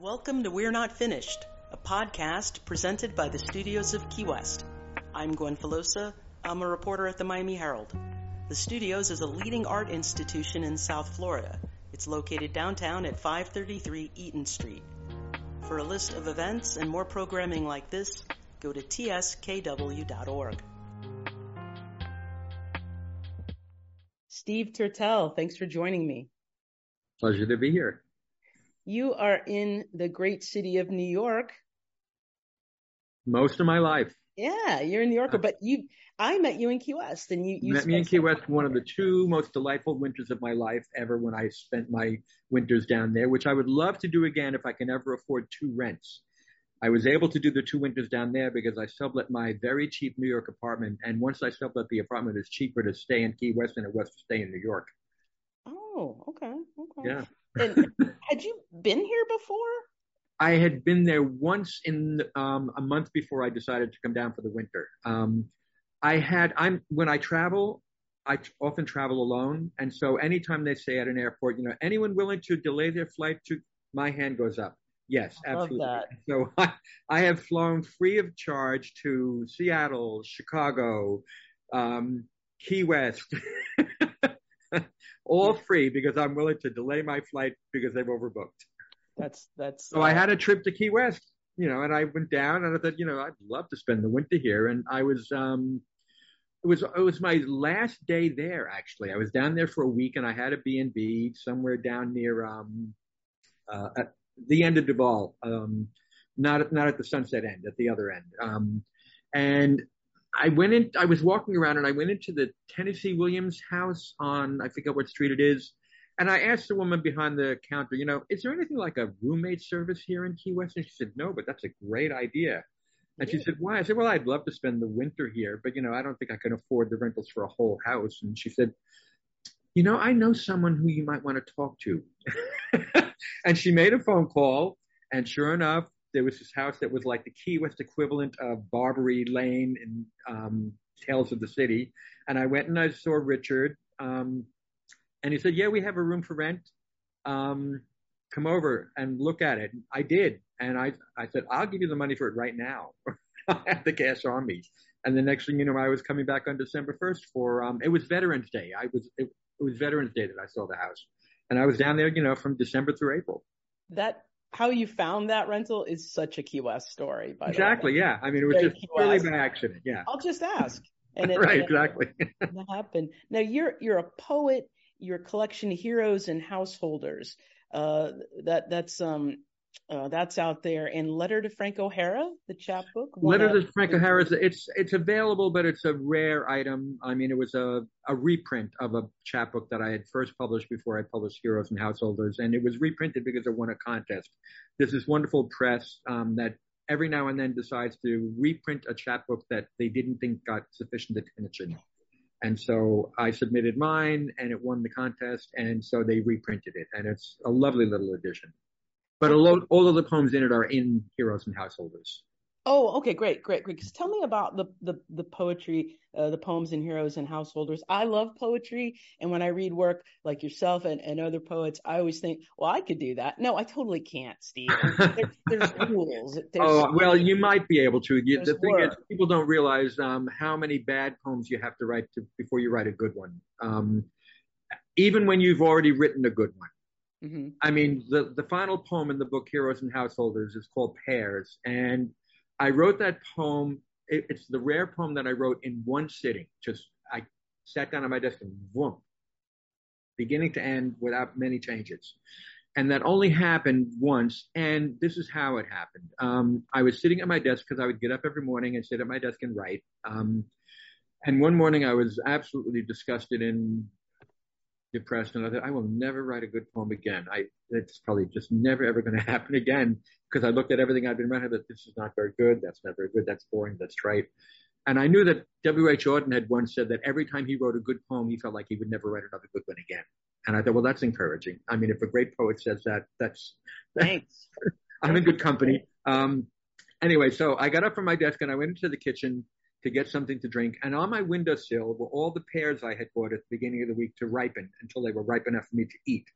Welcome to We're Not Finished, a podcast presented by the studios of Key West. I'm Gwen Filosa. I'm a reporter at the Miami Herald. The studios is a leading art institution in South Florida. It's located downtown at 533 Eaton Street. For a list of events and more programming like this, go to tskw.org. Steve Turtell, thanks for joining me. Pleasure to be here. You are in the great city of New York. Most of my life. Yeah, you're a New Yorker, uh, but you, I met you in Key West, and you, you met me in Key West. One of the two most delightful winters of my life ever. When I spent my winters down there, which I would love to do again if I can ever afford two rents. I was able to do the two winters down there because I sublet my very cheap New York apartment, and once I sublet the apartment, it's cheaper to stay in Key West than it was to stay in New York. Oh, okay, okay. Yeah. And had you been here before? I had been there once in um, a month before I decided to come down for the winter. Um, I had I'm when I travel, I often travel alone, and so anytime they say at an airport, you know, anyone willing to delay their flight to, my hand goes up. Yes, absolutely. So I, I have flown free of charge to Seattle, Chicago, um, Key West, all free because I'm willing to delay my flight because they've overbooked. That's that's. So uh, I had a trip to Key West, you know, and I went down and I thought, you know, I'd love to spend the winter here, and I was. um it was it was my last day there actually. I was down there for a week and I had a B and B somewhere down near um uh, at the end of Duval, um, not at, not at the Sunset end, at the other end. Um, and I went in. I was walking around, and I went into the Tennessee Williams house on I forget what street it is. And I asked the woman behind the counter, you know, is there anything like a roommate service here in Key West? And she said, no, but that's a great idea. And she said, why? I said, well, I'd love to spend the winter here, but you know, I don't think I can afford the rentals for a whole house. And she said, you know, I know someone who you might want to talk to. and she made a phone call, and sure enough, there was this house that was like the Key West equivalent of Barbary Lane in um, Tales of the City. And I went and I saw Richard, um, and he said, "Yeah, we have a room for rent. Um, come over and look at it." I did, and I I said, "I'll give you the money for it right now." I have the cash on me. And the next thing you know, I was coming back on December 1st for, um, it was Veterans Day. I was, it, it was Veterans Day that I saw the house. And I was down there, you know, from December through April. That how you found that rental is such a Key West story. By exactly, yeah. I mean, it was Very just purely by accident. Yeah. I'll just ask. And it, right, exactly. That happened. Now you're you're a poet. Your collection of heroes and householders. Uh, that that's um uh, that's out there. And Letter to Frank O'Hara, the chapbook. Letter to Frank O'Hara, it's it's available, but it's a rare item. I mean, it was a, a reprint of a chapbook that I had first published before I published Heroes and Householders, and it was reprinted because it won a contest. There's this wonderful press um, that every now and then decides to reprint a chapbook that they didn't think got sufficient attention. And so I submitted mine and it won the contest. And so they reprinted it. And it's a lovely little edition. But lot, all of the poems in it are in Heroes and Householders. Oh, okay, great, great, great. Because tell me about the the the poetry, uh, the poems in Heroes and Householders. I love poetry, and when I read work like yourself and, and other poets, I always think, well, I could do that. No, I totally can't, Steve. There, there's rules. There's, oh well, you might be able to. You, the thing work. is, people don't realize um, how many bad poems you have to write to, before you write a good one. Um, even when you've already written a good one. Mm-hmm. I mean, the, the final poem in the book, Heroes and Householders, is called Pairs. And I wrote that poem. It, it's the rare poem that I wrote in one sitting. Just, I sat down at my desk and boom, beginning to end without many changes. And that only happened once. And this is how it happened. Um, I was sitting at my desk because I would get up every morning and sit at my desk and write. Um, and one morning I was absolutely disgusted and depressed and I thought, I will never write a good poem again. I, it's probably just never ever going to happen again because I looked at everything I'd been writing that this is not very good. That's not very good. That's boring. That's trite. And I knew that W.H. Auden had once said that every time he wrote a good poem, he felt like he would never write another good one again. And I thought, well, that's encouraging. I mean, if a great poet says that, that's, thanks. I'm in good company. Um, anyway, so I got up from my desk and I went into the kitchen to get something to drink. And on my windowsill were all the pears I had bought at the beginning of the week to ripen until they were ripe enough for me to eat.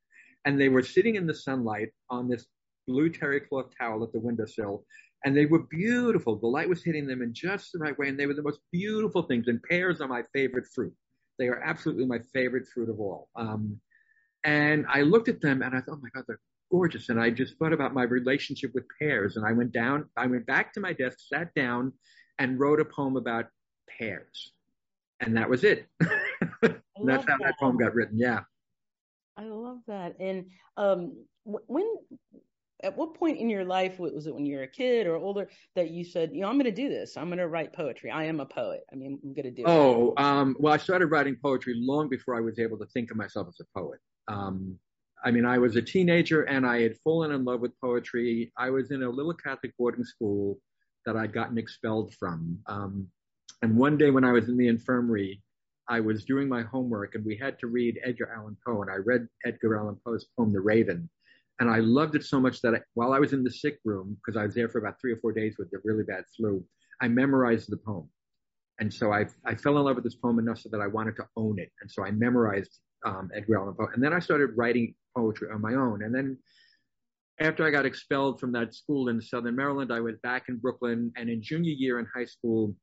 And they were sitting in the sunlight on this blue terry cloth towel at the windowsill, and they were beautiful. The light was hitting them in just the right way, and they were the most beautiful things. And pears are my favorite fruit. They are absolutely my favorite fruit of all. Um, and I looked at them and I thought, oh my God, they're gorgeous. And I just thought about my relationship with pears. And I went down, I went back to my desk, sat down, and wrote a poem about pears. And that was it. that's how that. that poem got written. Yeah. I love that. And um, when, at what point in your life was it when you were a kid or older that you said, you know, I'm going to do this. I'm going to write poetry. I am a poet. I mean, I'm going to do. It. Oh, um, well, I started writing poetry long before I was able to think of myself as a poet. Um, I mean, I was a teenager and I had fallen in love with poetry. I was in a little Catholic boarding school that I'd gotten expelled from. Um, and one day when I was in the infirmary, I was doing my homework and we had to read Edgar Allan Poe. And I read Edgar Allan Poe's poem, The Raven. And I loved it so much that I, while I was in the sick room, because I was there for about three or four days with a really bad flu, I memorized the poem. And so I, I fell in love with this poem enough so that I wanted to own it. And so I memorized um, Edgar Allan Poe. And then I started writing poetry on my own. And then after I got expelled from that school in Southern Maryland, I went back in Brooklyn. And in junior year in high school,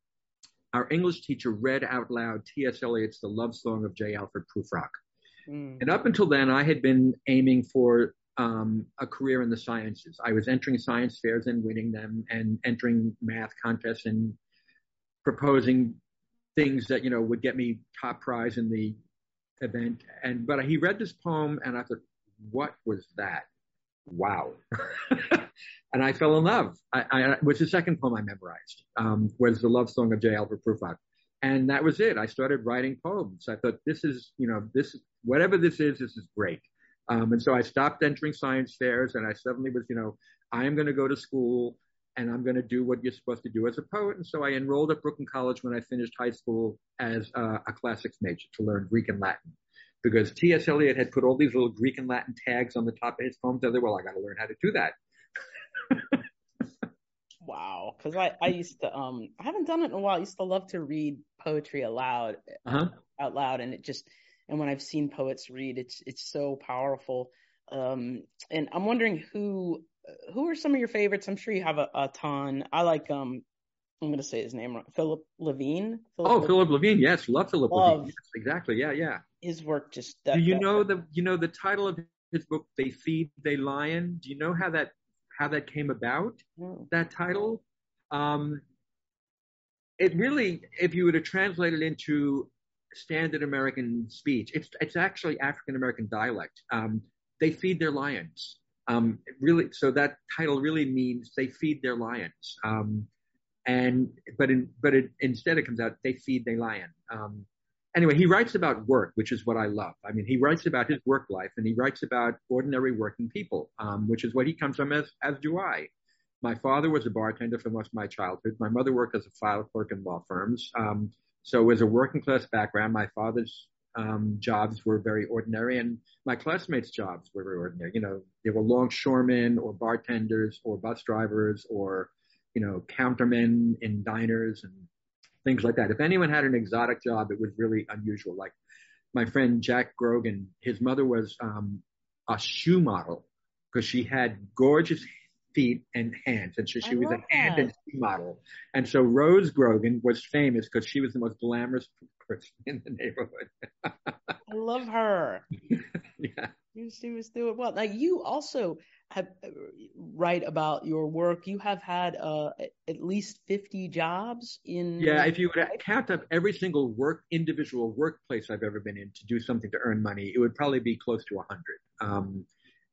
our English teacher read out loud T.S. Eliot's The Love Song of J. Alfred Prufrock. Mm. And up until then, I had been aiming for um, a career in the sciences. I was entering science fairs and winning them, and entering math contests and proposing things that you know would get me top prize in the event. And but he read this poem, and I thought, what was that? Wow. and I fell in love. I, I, was the second poem I memorized, um, was the love song of J. Alfred Prufrock. And that was it. I started writing poems. I thought, this is, you know, this, whatever this is, this is great. Um, and so I stopped entering science fairs and I suddenly was, you know, I am going to go to school and I'm going to do what you're supposed to do as a poet. And so I enrolled at Brooklyn College when I finished high school as a, a classics major to learn Greek and Latin because T.S. Eliot had put all these little Greek and Latin tags on the top of his poems. I said, well, I got to learn how to do that. wow. Cause I, I used to, um, I haven't done it in a while. I used to love to read poetry aloud, uh-huh. out loud. And it just, and when I've seen poets read, it's, it's so powerful. Um, and I'm wondering who, who are some of your favorites? I'm sure you have a, a ton. I like, um, I'm going to say his name wrong. Philip Levine. Philip oh, Levine. Philip Levine. Yes, love Philip love Levine. Yes, exactly. Yeah, yeah. His work just. That, Do you that, know the you know the title of his book? They feed, they lion. Do you know how that how that came about? No. That title. Um, it really, if you were to translate it into standard American speech, it's it's actually African American dialect. Um, they feed their lions. Um, really, so that title really means they feed their lions. Um, and but in, but it, instead it comes out they feed they lion. Um, anyway, he writes about work, which is what I love. I mean, he writes about his work life, and he writes about ordinary working people, um, which is what he comes from as as do I. My father was a bartender for most of my childhood. My mother worked as a file clerk in law firms. Um, so was a working class background. My father's um, jobs were very ordinary, and my classmates' jobs were very ordinary. You know, they were longshoremen or bartenders or bus drivers or you know, countermen in diners and things like that. If anyone had an exotic job, it was really unusual. Like my friend Jack Grogan, his mother was um, a shoe model because she had gorgeous feet and hands, and so she I was a hand and shoe model. And so Rose Grogan was famous because she was the most glamorous person in the neighborhood. I love her. yeah. She was doing well. Now you also have, uh, write about your work. You have had uh, at least 50 jobs in. Yeah, if you would count up every single work, individual workplace I've ever been in to do something to earn money, it would probably be close to a 100.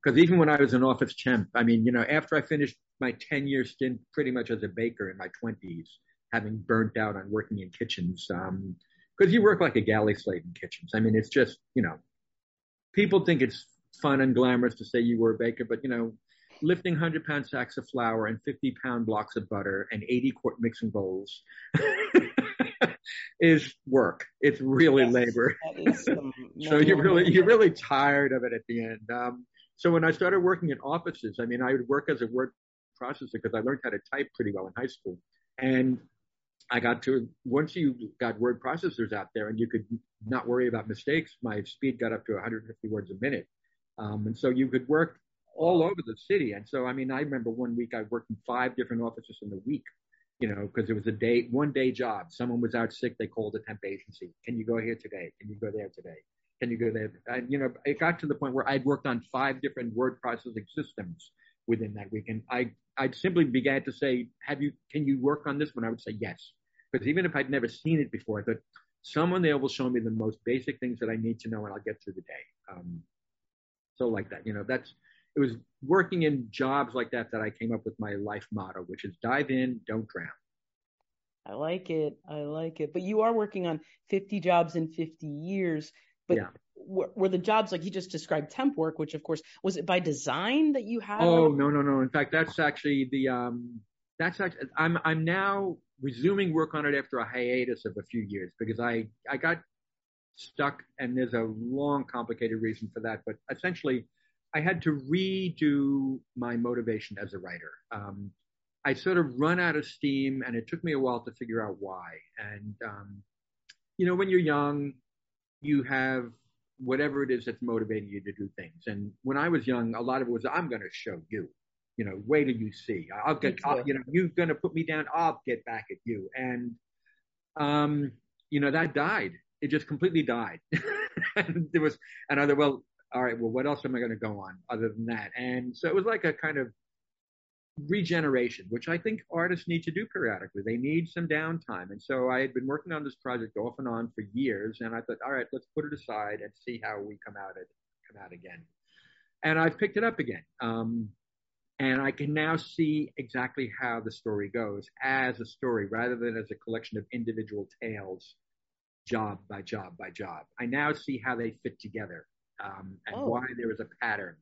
Because um, even when I was an office temp, I mean, you know, after I finished my 10 year stint pretty much as a baker in my 20s, having burnt out on working in kitchens, because um, you work like a galley slave in kitchens. I mean, it's just, you know, people think it's fun and glamorous to say you were a baker, but you know, lifting 100 pound sacks of flour and 50 pound blocks of butter and 80 quart mixing bowls is work. It's really yes, labor. so you're really, you're really tired of it at the end. Um, so when I started working in offices, I mean, I would work as a word processor because I learned how to type pretty well in high school. And I got to, once you got word processors out there and you could not worry about mistakes, my speed got up to 150 words a minute. Um, and so you could work all over the city. And so, I mean, I remember one week I worked in five different offices in a week, you know, because it was a day, one day job. Someone was out sick. They called a temp agency. Can you go here today? Can you go there today? Can you go there? And, you know, it got to the point where I'd worked on five different word processing systems within that week. And I, I simply began to say, have you, can you work on this one? I would say yes. Because even if I'd never seen it before, I thought someone there will show me the most basic things that I need to know and I'll get through the day. Um, so like that, you know, that's, it was working in jobs like that that I came up with my life motto, which is dive in, don't drown. I like it. I like it. But you are working on 50 jobs in 50 years. But yeah. Were, the jobs like you just described temp work, which of course was it by design that you had? Oh no no no! In fact, that's actually the um that's actually I'm I'm now resuming work on it after a hiatus of a few years because I I got stuck and there's a long complicated reason for that. But essentially, I had to redo my motivation as a writer. Um, I sort of run out of steam, and it took me a while to figure out why. And um, you know, when you're young, you have whatever it is that's motivating you to do things. And when I was young, a lot of it was, I'm going to show you. You know, wait till you see. I'll get, I'll, you know, you're going to put me down. I'll get back at you. And, um, you know, that died. It just completely died. and there was another, well, all right, well, what else am I going to go on other than that? And so it was like a kind of regeneration, which I think artists need to do periodically. They need some downtime. And so I had been working on this project off and on for years, and I thought, all right, let's put it aside and see how we come out it come out again. And I've picked it up again. Um, and I can now see exactly how the story goes as a story rather than as a collection of individual tales, job by job by job. I now see how they fit together um, and oh. why there is a pattern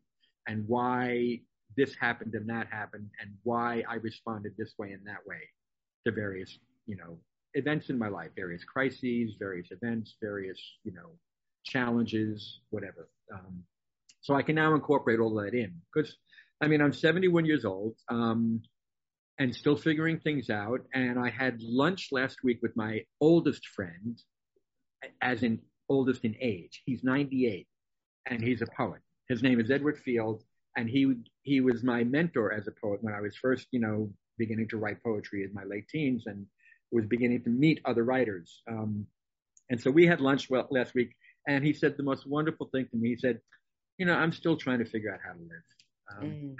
and why this happened and that happened and why I responded this way and that way to various, you know, events in my life, various crises, various events, various, you know, challenges, whatever. Um, so I can now incorporate all that in because, I mean, I'm 71 years old um, and still figuring things out. And I had lunch last week with my oldest friend, as in oldest in age. He's 98 and he's a poet. His name is Edward Field, and he he was my mentor as a poet when I was first, you know, beginning to write poetry in my late teens, and was beginning to meet other writers. Um, and so we had lunch last week, and he said the most wonderful thing to me. He said, "You know, I'm still trying to figure out how to live." Um,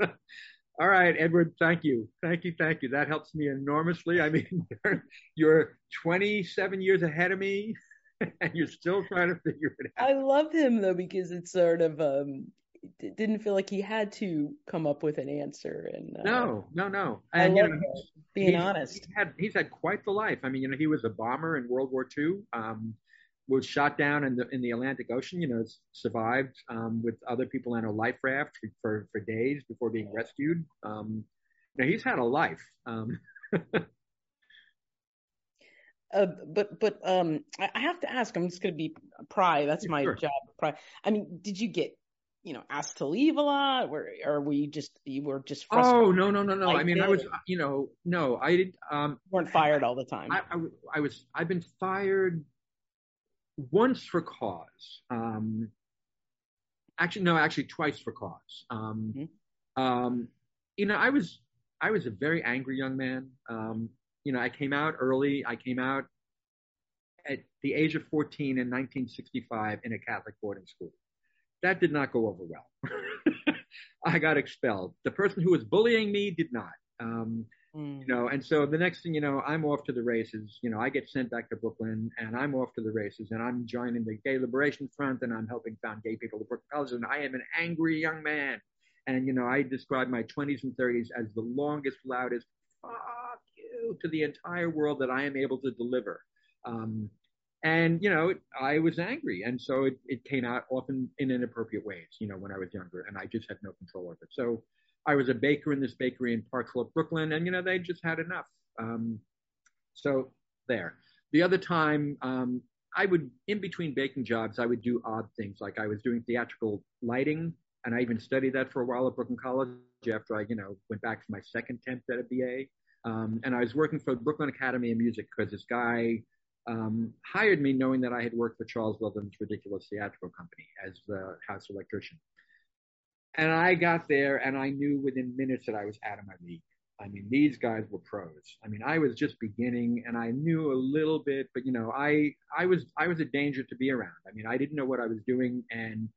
mm. all right, Edward, thank you, thank you, thank you. That helps me enormously. I mean, you're, you're 27 years ahead of me. and you're still trying to figure it out. I love him though because it's sort of um it didn't feel like he had to come up with an answer and uh, no no no and you know, being honest he's had he's had quite the life i mean you know he was a bomber in world war ii um was shot down in the in the atlantic ocean you know survived um with other people on a life raft for for, for days before being rescued um you know, he's had a life um Uh, but but um, I have to ask. I'm just going to be pry. That's my sure. job. Pry. I mean, did you get you know asked to leave a lot, or or were you just you were just frustrated? Oh no no no no. I mean, I was you know no, I did. Um, you weren't fired all the time. I, I, I was. I've been fired once for cause. Um, actually, no, actually twice for cause. Um, mm-hmm. um, you know, I was I was a very angry young man. Um, you know, I came out early. I came out at the age of 14 in 1965 in a Catholic boarding school. That did not go over well. I got expelled. The person who was bullying me did not. Um, mm. You know, and so the next thing you know, I'm off to the races. You know, I get sent back to Brooklyn, and I'm off to the races, and I'm joining the Gay Liberation Front, and I'm helping found gay people to Brooklyn College, and I am an angry young man. And you know, I describe my 20s and 30s as the longest, loudest "fuck you" to the entire world that I am able to deliver. Um, and, you know, I was angry. And so it, it came out often in inappropriate ways, you know, when I was younger and I just had no control over it. So I was a baker in this bakery in Park Slope, Brooklyn, and, you know, they just had enough. Um, so there. The other time, um, I would, in between baking jobs, I would do odd things. Like I was doing theatrical lighting, and I even studied that for a while at Brooklyn College after I, you know, went back for my second attempt at a BA. Um, and I was working for Brooklyn Academy of Music because this guy um, hired me knowing that I had worked for Charles Ludlam's ridiculous theatrical company as the house electrician. And I got there and I knew within minutes that I was out of my league. I mean, these guys were pros. I mean, I was just beginning and I knew a little bit, but you know, I, I was, I was a danger to be around. I mean, I didn't know what I was doing. And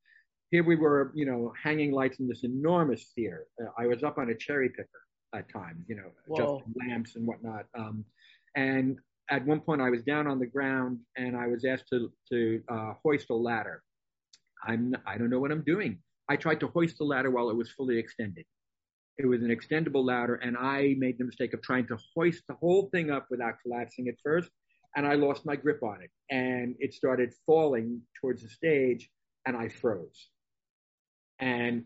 here we were, you know, hanging lights in this enormous theater. Uh, I was up on a cherry picker at times, you know, Whoa. just lamps and whatnot. Um, and at one point I was down on the ground and I was asked to, to, uh, hoist a ladder. I'm, I don't know what I'm doing. I tried to hoist the ladder while it was fully extended. It was an extendable ladder, and I made the mistake of trying to hoist the whole thing up without collapsing it first, and I lost my grip on it, and it started falling towards the stage, and I froze. And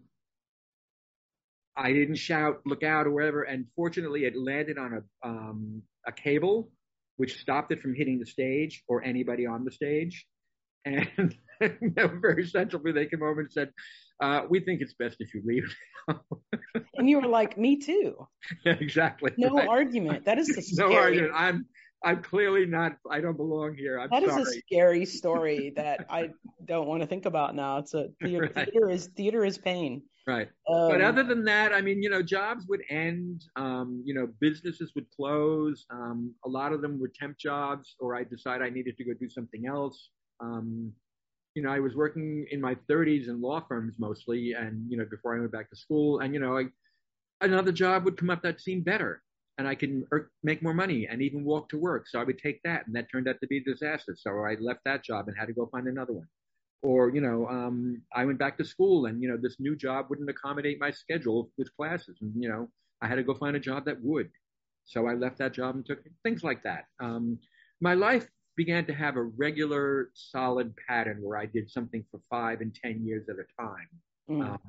I didn't shout, "Look out!" or whatever. And fortunately, it landed on a um, a cable, which stopped it from hitting the stage or anybody on the stage. And very sensible, they came over and said, uh, we think it's best if you leave. and you were like, me too. Yeah, exactly. No right. argument. That is scary. no argument. I'm I'm clearly not. I don't belong here. I'm that sorry. is a scary story that I don't want to think about now. It's a theater, right. theater is theater is pain. Right. Um, but other than that, I mean, you know, jobs would end. Um, you know, businesses would close. Um, a lot of them were temp jobs, or I decide I needed to go do something else. Um, you know, I was working in my 30s in law firms mostly, and you know, before I went back to school, and you know, I, another job would come up that seemed better, and I could make more money and even walk to work. So I would take that, and that turned out to be a disaster. So I left that job and had to go find another one. Or you know, um, I went back to school, and you know, this new job wouldn't accommodate my schedule with classes, and you know, I had to go find a job that would. So I left that job and took things like that. Um, my life began to have a regular, solid pattern where I did something for five and 10 years at a time. Mm. Um,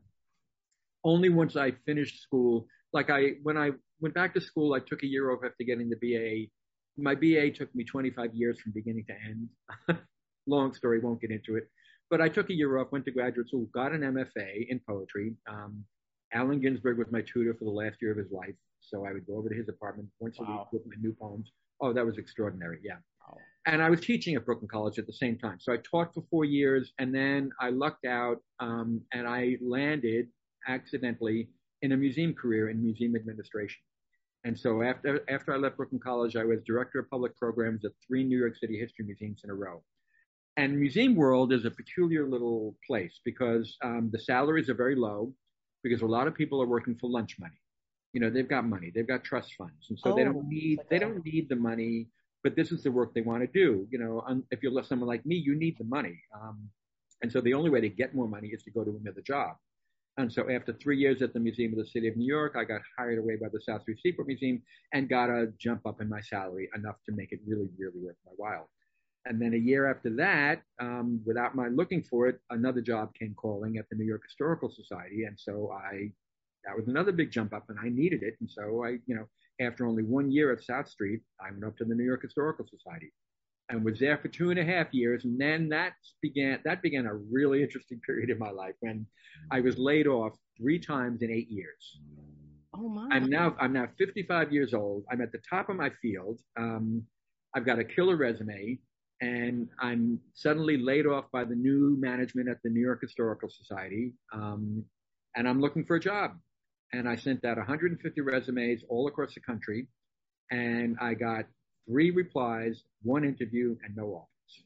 only once I finished school, like I, when I went back to school, I took a year off after getting the BA. My BA took me 25 years from beginning to end. Long story, won't get into it. But I took a year off, went to graduate school, got an MFA in poetry. Um, Allen Ginsberg was my tutor for the last year of his life. So I would go over to his apartment once wow. a week with my new poems. Oh, that was extraordinary. Yeah and I was teaching at Brooklyn College at the same time. So I taught for four years, and then I lucked out, um, and I landed accidentally in a museum career in museum administration. And so after after I left Brooklyn College, I was director of public programs at three New York City history museums in a row. And Museum World is a peculiar little place because um, the salaries are very low, because a lot of people are working for lunch money. You know, they've got money, they've got trust funds, and so oh, they don't need they don't need the money but this is the work they want to do. You know, if you're someone like me, you need the money. Um, and so the only way to get more money is to go to another job. And so after three years at the Museum of the City of New York, I got hired away by the South Street Seaport Museum and got a jump up in my salary enough to make it really, really worth my while. And then a year after that, um, without my looking for it, another job came calling at the New York Historical Society. And so I, that was another big jump up and I needed it. And so I, you know, after only one year at South Street, I went up to the New York Historical Society and was there for two and a half years. And then that began, that began a really interesting period in my life when I was laid off three times in eight years. Oh my. I'm now, I'm now 55 years old. I'm at the top of my field. Um, I've got a killer resume and I'm suddenly laid off by the new management at the New York Historical Society. Um, and I'm looking for a job and I sent out 150 resumes all across the country, and I got three replies, one interview, and no offers.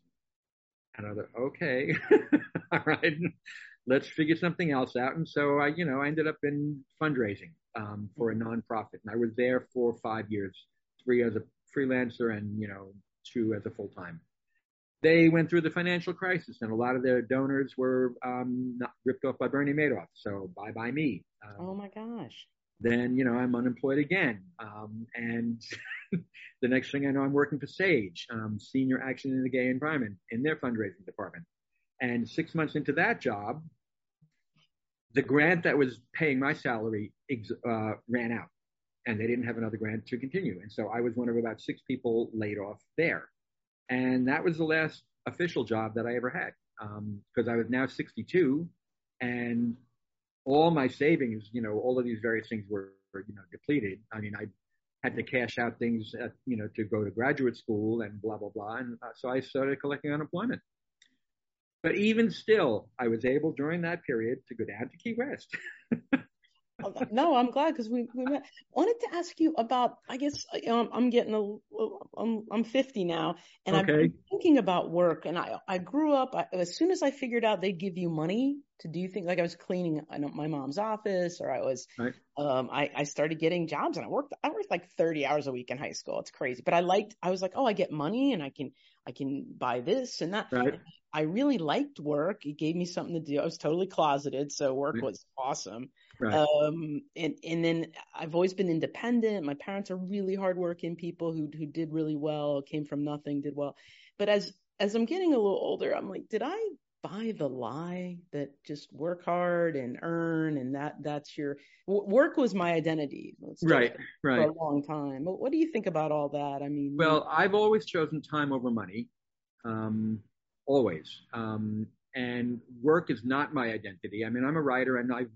And I thought, okay, all right, let's figure something else out. And so I, you know, I ended up in fundraising um, for a nonprofit, and I was there for five years, three as a freelancer, and you know, two as a full time they went through the financial crisis and a lot of their donors were um, ripped off by Bernie Madoff. So bye bye me. Um, oh my gosh. Then, you know, I'm unemployed again. Um, and the next thing I know, I'm working for SAGE, um, Senior Action in the Gay Environment in their fundraising department. And six months into that job, the grant that was paying my salary uh, ran out and they didn't have another grant to continue. And so I was one of about six people laid off there. And that was the last official job that I ever had because um, I was now 62 and all my savings, you know, all of these various things were, were, you know, depleted. I mean, I had to cash out things, at, you know, to go to graduate school and blah, blah, blah. And uh, so I started collecting unemployment. but even still, I was able during that period to go down to Key West. no, I'm glad because we, we met. wanted to ask you about. I guess you know, I'm getting a. I'm I'm 50 now, and okay. I'm thinking about work. And I I grew up. I, as soon as I figured out they'd give you money to do things, like I was cleaning my mom's office, or I was. Right. Um, I I started getting jobs, and I worked. I worked like 30 hours a week in high school. It's crazy, but I liked. I was like, oh, I get money, and I can I can buy this and that. Right. I really liked work. It gave me something to do. I was totally closeted, so work was awesome. Right. Um, and and then I've always been independent. My parents are really hardworking people who who did really well, came from nothing, did well. But as as I'm getting a little older, I'm like, did I buy the lie that just work hard and earn and that that's your work was my identity right right for a long time what do you think about all that i mean well i've always chosen time over money um, always um, and work is not my identity i mean i'm a writer and i've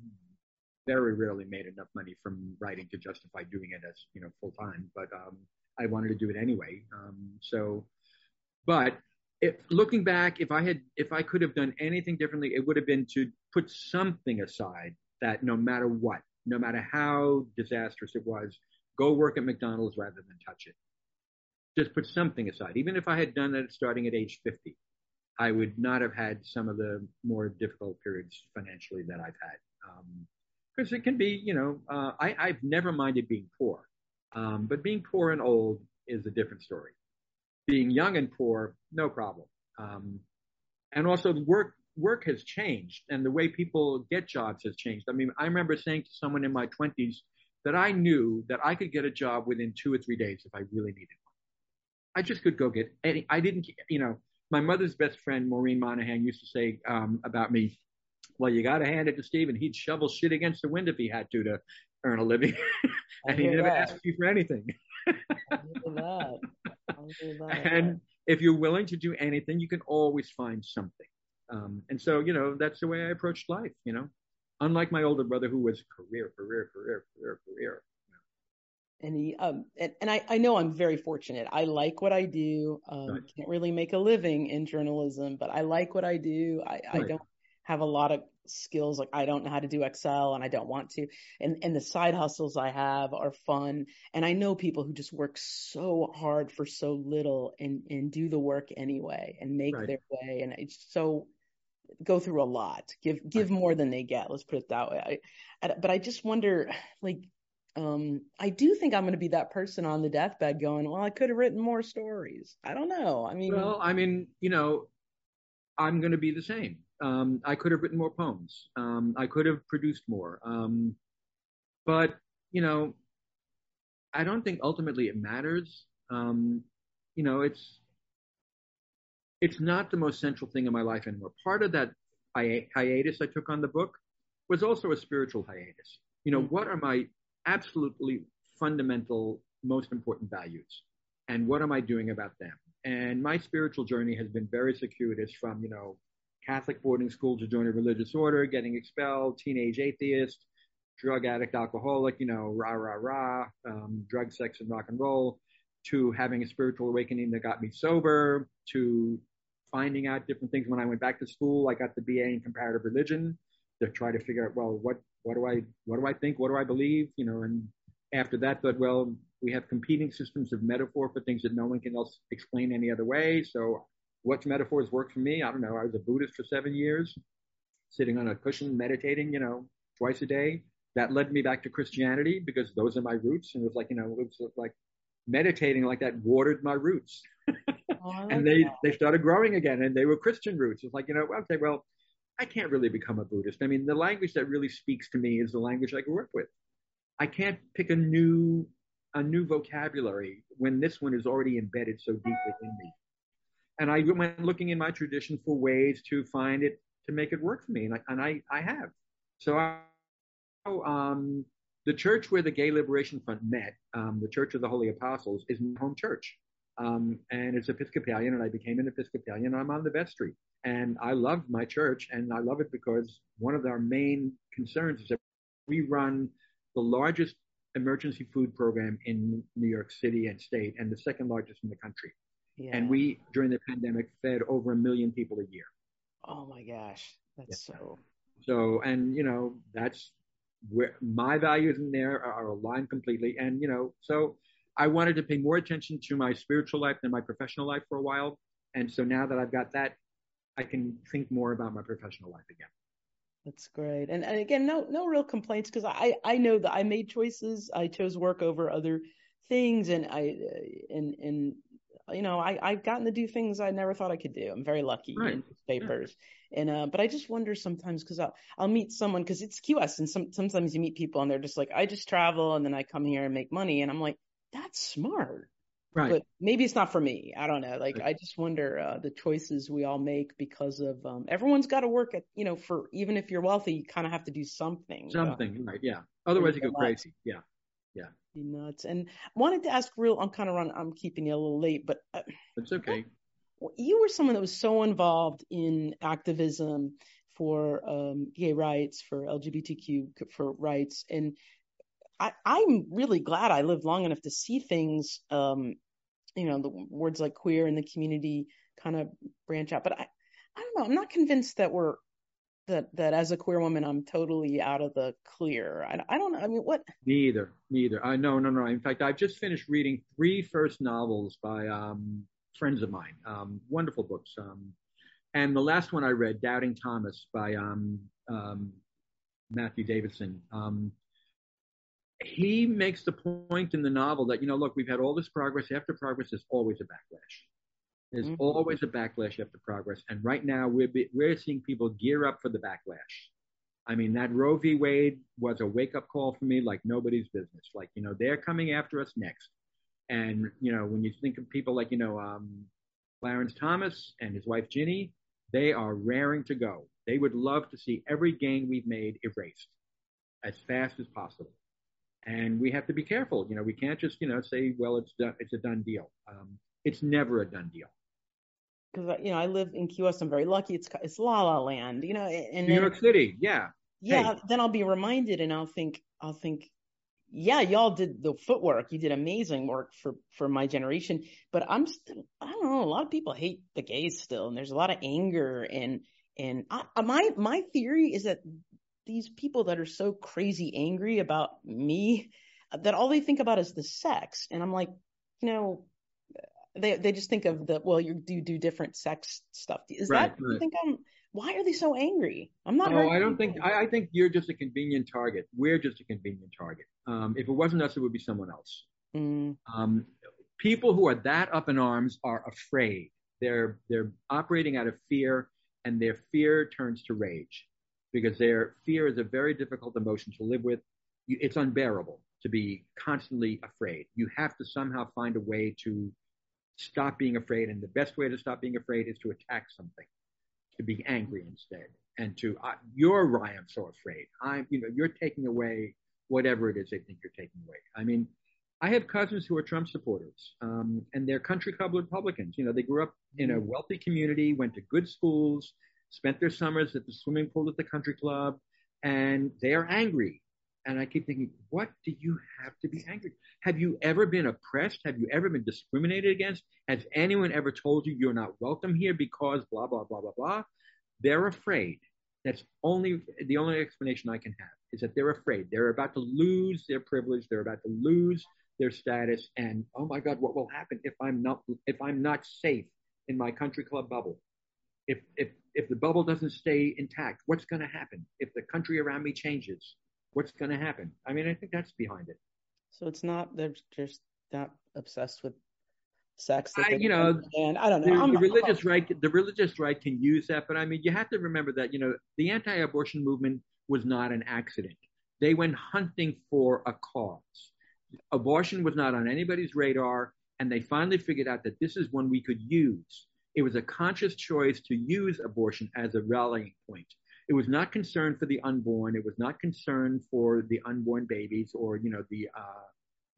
very rarely made enough money from writing to justify doing it as you know full time but um, i wanted to do it anyway um, so but if looking back, if I had, if I could have done anything differently, it would have been to put something aside that no matter what, no matter how disastrous it was, go work at McDonald's rather than touch it. Just put something aside. Even if I had done that starting at age 50, I would not have had some of the more difficult periods financially that I've had. Because it can be, you know, uh, I, I've never minded being poor. Um, but being poor and old is a different story being young and poor, no problem. Um, and also work work has changed and the way people get jobs has changed. I mean, I remember saying to someone in my 20s that I knew that I could get a job within two or three days if I really needed one. I just could go get any. I didn't, you know, my mother's best friend Maureen Monahan used to say um, about me, "Well, you got to hand it to Stephen. He'd shovel shit against the wind if he had to to earn a living, and he never that. asked you for anything." that. and if you're willing to do anything, you can always find something. Um, and so, you know, that's the way I approached life, you know, unlike my older brother who was career, career, career, career, career. And he, um, and, and I, I know I'm very fortunate. I like what I do. Um, right. can't really make a living in journalism, but I like what I do. I, right. I don't have a lot of skills like I don't know how to do Excel and I don't want to. And and the side hustles I have are fun. And I know people who just work so hard for so little and and do the work anyway and make right. their way. And it's so go through a lot. Give give more than they get. Let's put it that way. I, but I just wonder like um, I do think I'm going to be that person on the deathbed going, well, I could have written more stories. I don't know. I mean, well, I mean, you know, I'm going to be the same. Um, I could have written more poems. Um, I could have produced more. Um, but, you know, I don't think ultimately it matters. Um, you know, it's, it's not the most central thing in my life anymore. Part of that hi- hiatus I took on the book was also a spiritual hiatus. You know, what are my absolutely fundamental, most important values? And what am I doing about them? And my spiritual journey has been very circuitous from, you know, Catholic boarding school to join a religious order, getting expelled, teenage atheist, drug addict, alcoholic, you know, rah, rah, rah, um, drug, sex, and rock and roll, to having a spiritual awakening that got me sober, to finding out different things. When I went back to school, I got the BA in comparative religion to try to figure out, well, what, what do I, what do I think? What do I believe? You know, and after that, thought, well, we have competing systems of metaphor for things that no one can else explain any other way. So what metaphors work for me? I don't know. I was a Buddhist for seven years, sitting on a cushion, meditating, you know, twice a day. That led me back to Christianity because those are my roots. And it was like, you know, it was like meditating like that watered my roots. Oh, and they, that. they started growing again and they were Christian roots. It's like, you know, okay, well, I can't really become a Buddhist. I mean, the language that really speaks to me is the language I grew up with. I can't pick a new a new vocabulary when this one is already embedded so deep within me. And I went looking in my tradition for ways to find it to make it work for me, and I and I, I have. So I, um, the church where the Gay Liberation Front met, um, the Church of the Holy Apostles, is my home church. Um, and it's Episcopalian, and I became an Episcopalian. I'm on the vestry, and I love my church, and I love it because one of our main concerns is that we run the largest emergency food program in New York City and state, and the second largest in the country. Yeah. And we, during the pandemic, fed over a million people a year. Oh my gosh, that's yeah. so. So, and you know, that's where my values in there are, are aligned completely. And you know, so I wanted to pay more attention to my spiritual life than my professional life for a while. And so now that I've got that, I can think more about my professional life again. That's great. And, and again, no no real complaints because I I know that I made choices. I chose work over other things, and I uh, and and you know I I've gotten to do things I never thought I could do. I'm very lucky right. in papers. Yeah. And uh, but I just wonder sometimes because I'll I'll meet someone because it's Key West and some sometimes you meet people and they're just like I just travel and then I come here and make money and I'm like that's smart. Right. But maybe it's not for me. I don't know. Like right. I just wonder uh, the choices we all make because of um, everyone's got to work at you know for even if you're wealthy, you kind of have to do something. Something, right? Yeah. Otherwise, you go crazy. Yeah. Yeah. Be nuts. And wanted to ask real. I'm kind of run. I'm keeping you a little late, but uh, it's okay. You were someone that was so involved in activism for um, gay rights, for LGBTQ for rights, and I, am really glad I lived long enough to see things, um, you know, the words like queer in the community kind of branch out. But I, I don't know. I'm not convinced that we're that that as a queer woman, I'm totally out of the clear. I, I don't know. I mean, what? Neither, neither. I no, no, no. In fact, I've just finished reading three first novels by um, friends of mine. Um, wonderful books. Um, and the last one I read, Doubting Thomas, by um, um, Matthew Davidson. Um, he makes the point in the novel that, you know, look, we've had all this progress. After progress, there's always a backlash. There's mm-hmm. always a backlash after progress. And right now, we're, we're seeing people gear up for the backlash. I mean, that Roe v. Wade was a wake up call for me like nobody's business. Like, you know, they're coming after us next. And, you know, when you think of people like, you know, um, Clarence Thomas and his wife Ginni, they are raring to go. They would love to see every gain we've made erased as fast as possible and we have to be careful. You know, we can't just you know say, well, it's done, it's a done deal. Um, it's never a done deal. Because you know, I live in Key West. I'm very lucky. It's it's La La Land. You know, and New then, York City. Yeah. Yeah. Hey. Then I'll be reminded, and I'll think, I'll think, yeah, y'all did the footwork. You did amazing work for for my generation. But I'm still, I don't know. A lot of people hate the gays still, and there's a lot of anger and and I, uh, my my theory is that these people that are so crazy angry about me uh, that all they think about is the sex. And I'm like, you know, they they just think of the well, you do do different sex stuff. Is right, that right. you think I'm? Why are they so angry? I'm not. Oh, I don't think. I, I, think you're just a convenient target. We're just a convenient target. Um, if it wasn't us, it would be someone else. Mm. Um, people who are that up in arms are afraid. They're they're operating out of fear, and their fear turns to rage because their fear is a very difficult emotion to live with. It's unbearable to be constantly afraid. You have to somehow find a way to stop being afraid. And the best way to stop being afraid is to attack something, to be angry instead. And to, uh, you're why I'm so afraid. I'm, you know, you're taking away whatever it is they think you're taking away. I mean, I have cousins who are Trump supporters, um, and they're country club Republicans. You know, they grew up in a mm-hmm. wealthy community, went to good schools, spent their summers at the swimming pool at the country club, and they are angry. And I keep thinking, what do you have to be angry? Have you ever been oppressed? Have you ever been discriminated against? Has anyone ever told you you're not welcome here because blah, blah, blah, blah, blah? They're afraid. That's only the only explanation I can have is that they're afraid. They're about to lose their privilege. They're about to lose their status. And oh my God, what will happen if I'm not if I'm not safe in my country club bubble? if if if the bubble doesn't stay intact, what's going to happen? If the country around me changes, what's going to happen? I mean, I think that's behind it. So it's not they're just not obsessed with sex. I, you know, and I don't know. The, the religious right, the religious right can use that, but I mean, you have to remember that you know the anti-abortion movement was not an accident. They went hunting for a cause. Abortion was not on anybody's radar, and they finally figured out that this is one we could use it was a conscious choice to use abortion as a rallying point. It was not concerned for the unborn. It was not concerned for the unborn babies or, you know, the, uh,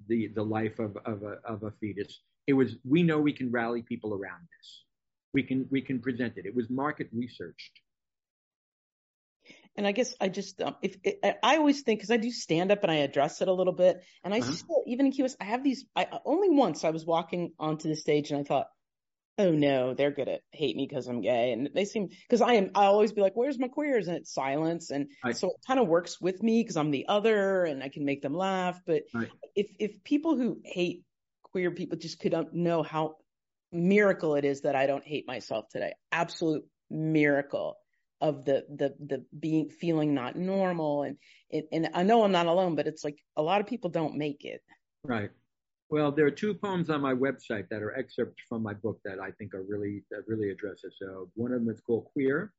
the, the life of, of, a, of a fetus. It was, we know we can rally people around this. We can, we can present it. It was market researched. And I guess I just, um, if I always think, cause I do stand up and I address it a little bit. And I uh-huh. still, even in Key West, I have these, I only once I was walking onto the stage and I thought, oh no, they're gonna hate me because I'm gay, and they seem because I am. I always be like, "Where's my queers?" and it's silence, and Right. so it kind of works with me because I'm the other, and I can make them laugh. But Right. if if people who hate queer people just could know how miracle it is that I don't hate myself today, absolute miracle of the the the being feeling not normal, and and, and I know I'm not alone, but it's like a lot of people don't make it. Right. Well, there are two poems on my website that are excerpts from my book that I think are really that really address it. So one of them is called Queer,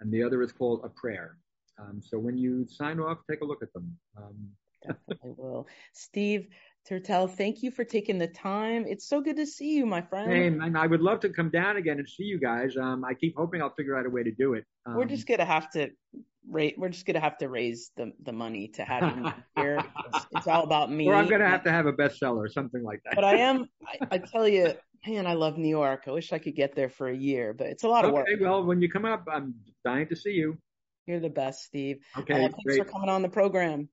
and the other is called A Prayer. Um, so when you sign off, take a look at them. Um, Definitely will. Steve Turtell, thank you for taking the time. It's so good to see you, my friend. and, and I would love to come down again and see you guys. Um, I keep hoping I'll figure out a way to do it. Um, we're just gonna have to rate. We're just gonna have to raise the the money to have you here. It's, all about me. or I'm gonna have to have a bestseller or something like that. But I am. I, I tell you, man, I love New York. I wish I could get there for a year, but it's a lot of work. okay, well, when you come up, I'm dying to see you. You're the best, Steve. Okay, Uh, thanks great. for coming on the program.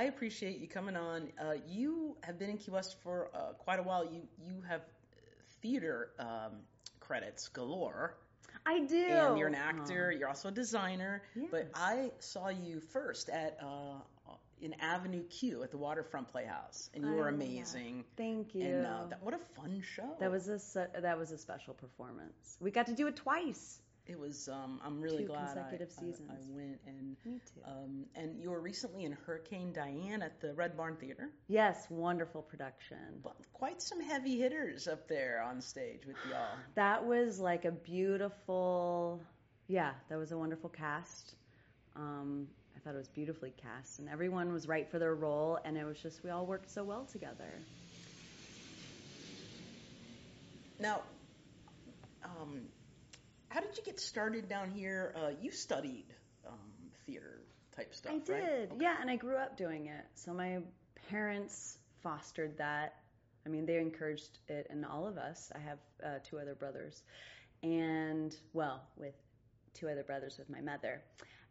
I appreciate you coming on. Uh, you have been in Key West for uh, quite a while. You you have theater um, credits galore, I do. and you're an actor. You're also a designer. But I saw you first at uh, in Avenue Q at the Waterfront Playhouse, and you I were that. amazing. Thank you. And uh, that, what a fun show! that was a that was a special performance. We got to do it twice. It was. Um, I'm really Two glad I- consecutive I, I, went and. Me too. Um, and you were recently in Hurricane Diane at the Red Barn Theater. yes, wonderful production. But quite some heavy hitters up there on stage with y'all. That was like a beautiful, yeah, that was a wonderful cast. Um, I thought it was beautifully cast, and everyone was right for their role, and it was just we all worked so well together. Now, um, how did you get started down here? Uh, you studied um, theater type stuff, I right? did, Okay. yeah, and I grew up doing it. So my parents fostered that. I mean, they encouraged it in all of us. I have uh, two other brothers, and well, with two other brothers with my mother,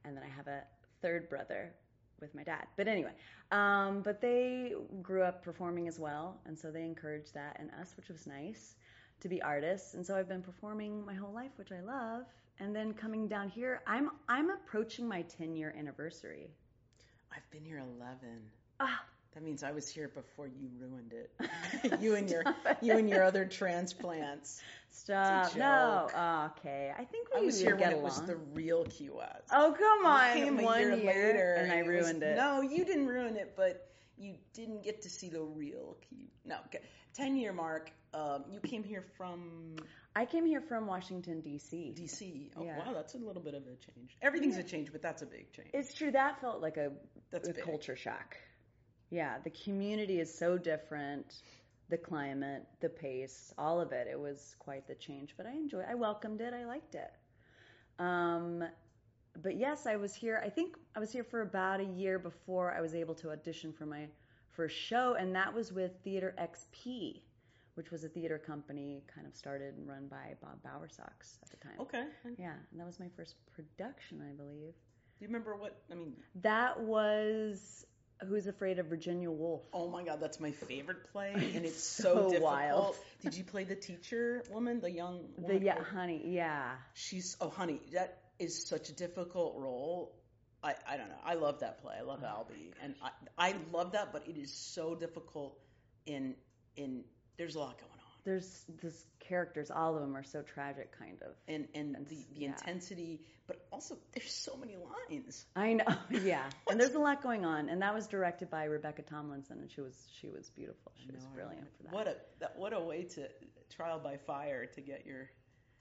and then I have a third brother with my dad. But anyway, um, but they grew up performing as well, and so they encouraged that in us, which was nice to be artists. And so I've been performing my whole life, which I love. And then coming down here, I'm I'm approaching my 10 year anniversary. I've been here 11. Ah, That means I was here before you ruined it. you and your you and your other transplants. stop! No, Oh, okay. I think we I was here get when it was the real Key West. oh come You on! came one year, later, and I it was- ruined it. No, you didn't ruin it, but you didn't get to see the real Key. No, okay. ten year mark. Um, you came here from I came here from Washington D.C. DC. Oh Yeah. wow, that's a little bit of a change. Everything's a change, but that's a big change. It's true. That felt like a, That's a big. culture shock. Yeah, the community is so different. The climate, the pace, all of it. It was quite the change, but I enjoyed. I welcomed it. I liked it. Um, but yes, I was here. I think I was here for about a year before I was able to audition for my first show, and that was with Theater XP, which was a theater company kind of started and run by Bob Bowersox at the time. Okay. Yeah, and that was my first production, I believe. Do you remember what? I mean, That was Who's Afraid of Virginia Woolf. oh my God, that's my favorite play, and it's so, so wild. Did you play the teacher woman, the young? The woman? yeah, honey, yeah. She's oh honey, that is such a difficult role. I, I don't know. I love that play. I love oh Albee, and I I love that, but it is so difficult. In in there's a lot going on, There's this characters, all of them are so tragic, kind of. and and the the yeah. intensity, but also there's so many lines. I know, yeah. And there's a lot going on, and that was directed by Rebecca Tomlinson, and she was she was beautiful. She was brilliant for that. What a that, what a way to trial by fire to get your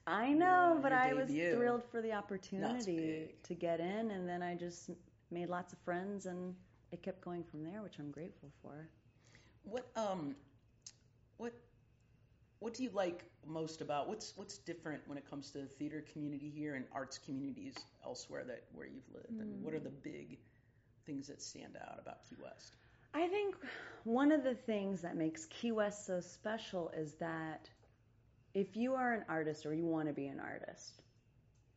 I know, but I was thrilled for the opportunity to get in, and then I just made lots of friends, and it kept going from there, which I'm grateful for. what um what what do you like most about what's what's different when it comes to the theater community here and arts communities elsewhere that where you've lived? Mm. And what are the big things that stand out about Key West? I think one of the things that makes Key West so special is that if you are an artist or you want to be an artist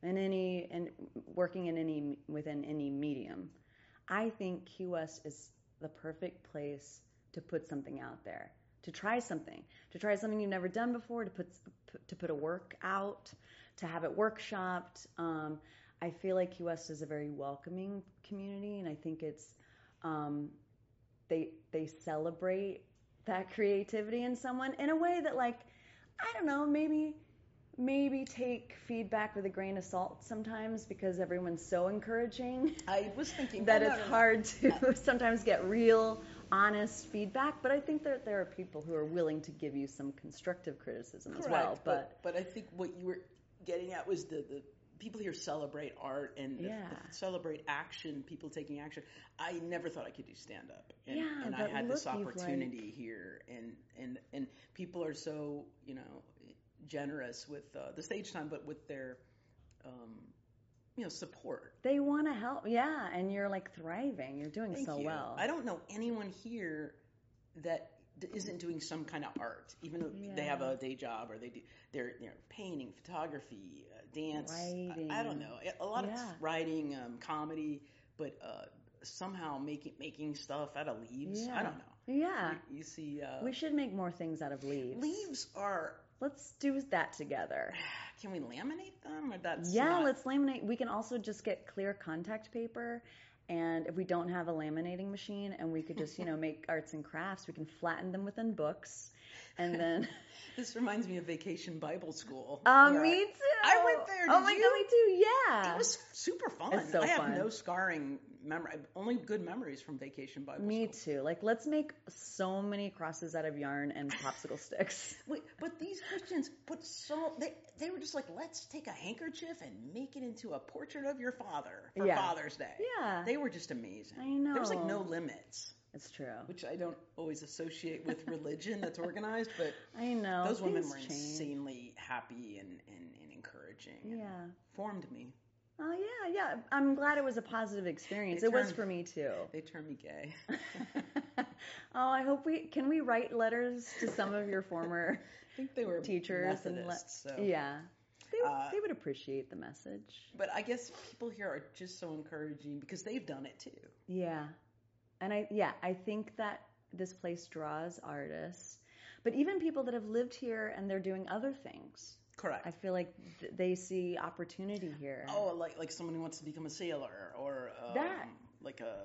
in any and working in any within any medium, I think Key West is the perfect place to put something out there, to try something, to try something you've never done before, to put to put a work out, to have it workshopped. Um, I feel like Key West is a very welcoming community, and I think it's um, they they celebrate that creativity in someone in a way that like I don't know maybe maybe take feedback with a grain of salt sometimes because everyone's so encouraging. I was thinking that it's hard to sometimes get real, honest feedback. But I think that there are people who are willing to give you some constructive criticism Correct, as well. But, but, but I think what you were getting at was the the people here celebrate art and yeah. celebrate action, people taking action. I never thought I could do stand up. And, yeah, and I had this opportunity like... here and, and, and people are so, you know, generous with uh, the stage time, but with their, um, you know, support. They want to help. Yeah. And you're like thriving. You're doing Thank so you. well. I don't know anyone here that isn't doing some kind of art, even though yeah. they have a day job or they do they're you know painting, photography, uh, dance. I, I, don't know. A lot yeah. of writing, um, comedy, but uh, somehow making making stuff out of leaves. Yeah. I don't know. Yeah. You, you see. Uh, we should make more things out of leaves. Leaves are. Let's do that together. Can we laminate them? Or that's yeah, not... let's laminate. We can also just get clear contact paper and if we don't have a laminating machine and we could just, you know, make arts and crafts, we can flatten them within books and then this reminds me of vacation bible school. Um me too. I went there oh my you? god me too yeah. It was super fun. It's so i have fun. no scarring memory only good memories from vacation bible me school. too. Like let's make so many crosses out of yarn and popsicle sticks. Wait, but these christians put so they they were just like let's take a handkerchief and make it into a portrait of your father for yeah. father's day. Yeah. They were just amazing. I know there was like no limits it's true. Which I don't always associate with religion that's organized, but I know those women were change. insanely happy and, and, and encouraging. Yeah. formed me. Oh yeah, yeah. I'm glad it was a positive experience. They it turned, was for me too. They turned me gay. oh, I hope we can we write letters to some of your former I think they were teachers and let, so. yeah. They, Uh, they would appreciate the message. But I guess people here are just so encouraging because they've done it too. Yeah. And I yeah, I think that this place draws artists, but even people that have lived here and they're doing other things. Correct. I feel like th- they see opportunity here. Oh, like like someone who wants to become a sailor or um, That. like a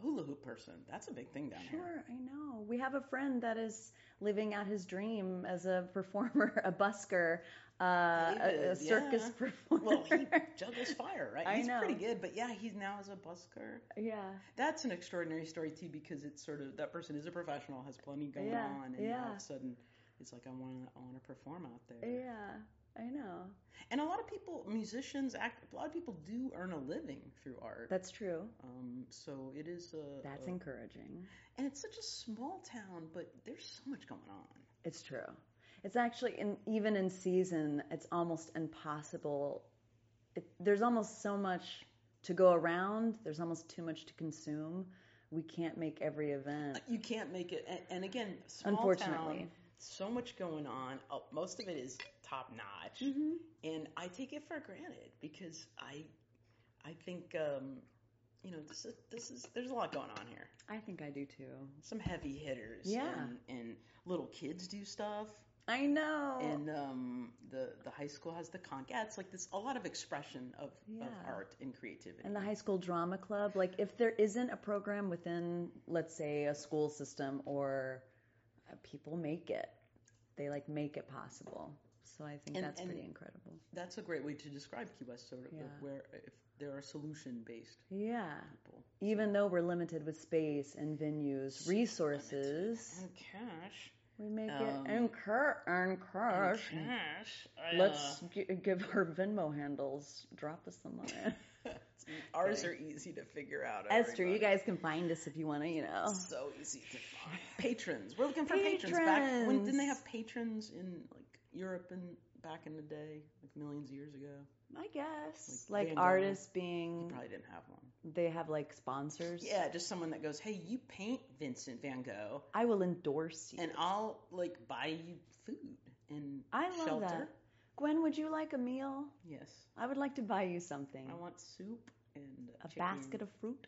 hula hoop person. That's a big thing down Sure, here. Sure, I know. We have a friend that is living out his dream as a performer, a busker, a, a circus yeah. performer. Well, he juggles fire, right? I He's know. pretty good, but yeah, he's now as a busker. yeah, That's an extraordinary story too, because it's sort of that person is a professional, has plenty going Yeah, on, and now all of a sudden it's like I want to I want to perform out there. yeah, I know. And a lot of people, musicians, act. A lot of people do earn a living through art. That's true. um, so it is a. That's a, encouraging. And it's such a small town, but there's so much going on. It's true. It's actually, in, even in season, it's almost impossible. It, there's almost so much to go around. There's almost too much to consume. We can't make every event. You can't make it. And, and again, small Unfortunately. town, so much going on. Oh, most of it is top notch, Mhm. and I take it for granted because I, I think, um, you know, this is this is there's a lot going on here. I think I do too. Some heavy hitters. Yeah. And, and little kids do stuff. I know. And um, the the high school has the con. Yeah, it's like this a lot of expression of, of art and creativity. And the high school drama club, like if there isn't a program within, let's say, a school system or uh, people make it, they like make it possible. So I think And- that's and- pretty incredible. That's a great way to describe Key West, sort of Yeah. where if there are solution based Yeah. people. Even though we're limited with space and venues, resources, and cash. We make Um, it and cur cash. cash. I, Let's uh, gi- give our Venmo handles. Drop us some money. Ours are easy to figure out. Esther, you guys can find us if you want to, you know. So easy to find. Patrons. We're looking for patrons. Back when didn't they have patrons in like Europe and back in the day, like millions of years ago? I guess. Like, like artists being. Probably didn't have one. They have like sponsors. Yeah, just someone that goes, "Hey, you paint Vincent Van Gogh. I will endorse you, and I'll like buy you food and I love shelter." That. Gwen, would you like a meal? Yes. I would like to buy you something. I want soup and a chicken. basket of fruit.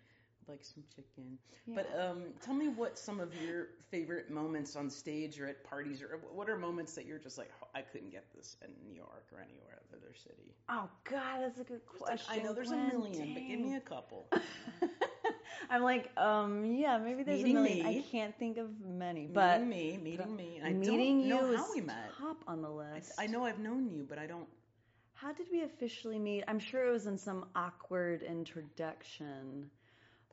Like some chicken. Yeah. But um, tell me what some of your favorite moments on stage or at parties or what are moments that you're just like, oh, I couldn't get this in New York or anywhere other city. Oh God, that's a good question. I know there's a million, Dang. but give me a couple. I'm like, um, yeah, maybe there's meeting a million. Me. I can't think of many, but meeting me, meeting me, I meeting don't you know how we met. top on the list. I, I know I've known you, but I don't. How did we officially meet? I'm sure it was in some awkward introduction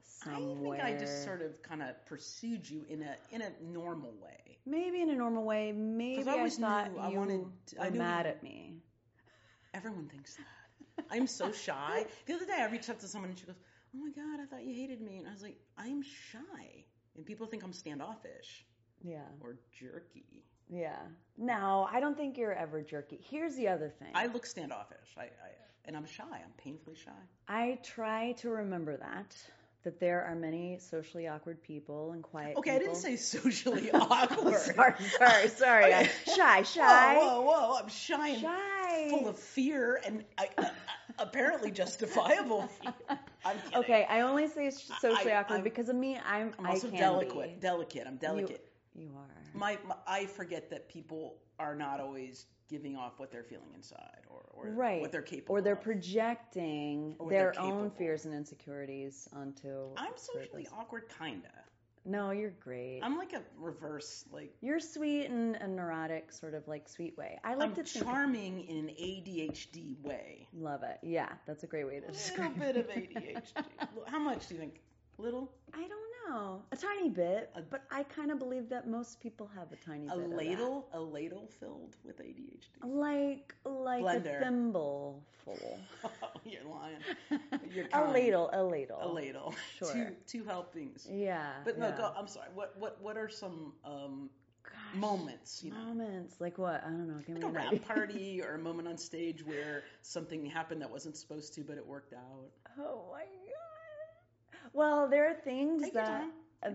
somewhere. I think I just sort of kind of pursued you in a in a normal way. Maybe in a normal way. Maybe I I, always thought knew you I wanted to- I knew mad at me. Everyone thinks that. I'm so shy. The other day I reached out to someone and she goes, "Oh my god, I thought you hated me," and I was like, "I'm shy." And people think I'm standoffish Yeah, or jerky. yeah. No, I don't think you're ever jerky. Here's the other thing. I look standoffish. I, I and I'm shy. I'm painfully shy. I try to remember that that there are many socially awkward people and quiet. Okay, I didn't say socially awkward. sorry, sorry, sorry. Okay. Shy, shy, Whoa, whoa, whoa! I'm shy and shy. full of fear and uh, uh, apparently justifiable fear. Okay, I only say socially I- awkward I'm- because of me. I'm. I'm also I delicate. Be. Delicate. I'm delicate. You are. my, my I forget that people are not always giving off what they're feeling inside or, or right. what they're capable Or they're of. projecting Or their own fears and insecurities onto. I'm socially surface. awkward, kinda. No, you're great. I'm like a reverse, like you're sweet and a neurotic, sort of like sweet way. I like I'm to think. charming in an ADHD way. Love it. Yeah, that's a great way to describe. A little bit of ADHD. How much do you think? Little? I don't know. A tiny bit, A- but I kind of believe that most people have a tiny A bit. of that. ladle? A ladle filled with ADHD? Like like Blender. a thimble full. You're lying. You're a ladle, a ladle. A ladle. Sure. Two two helpings. Yeah. But no, yeah. go, I'm sorry. What what what are some um, Gosh, moments? You know, moments like what? I don't know. Give like me a rap party or a moment on stage where something happened that wasn't supposed to, but it worked out. Oh my god. Well, there are things Take that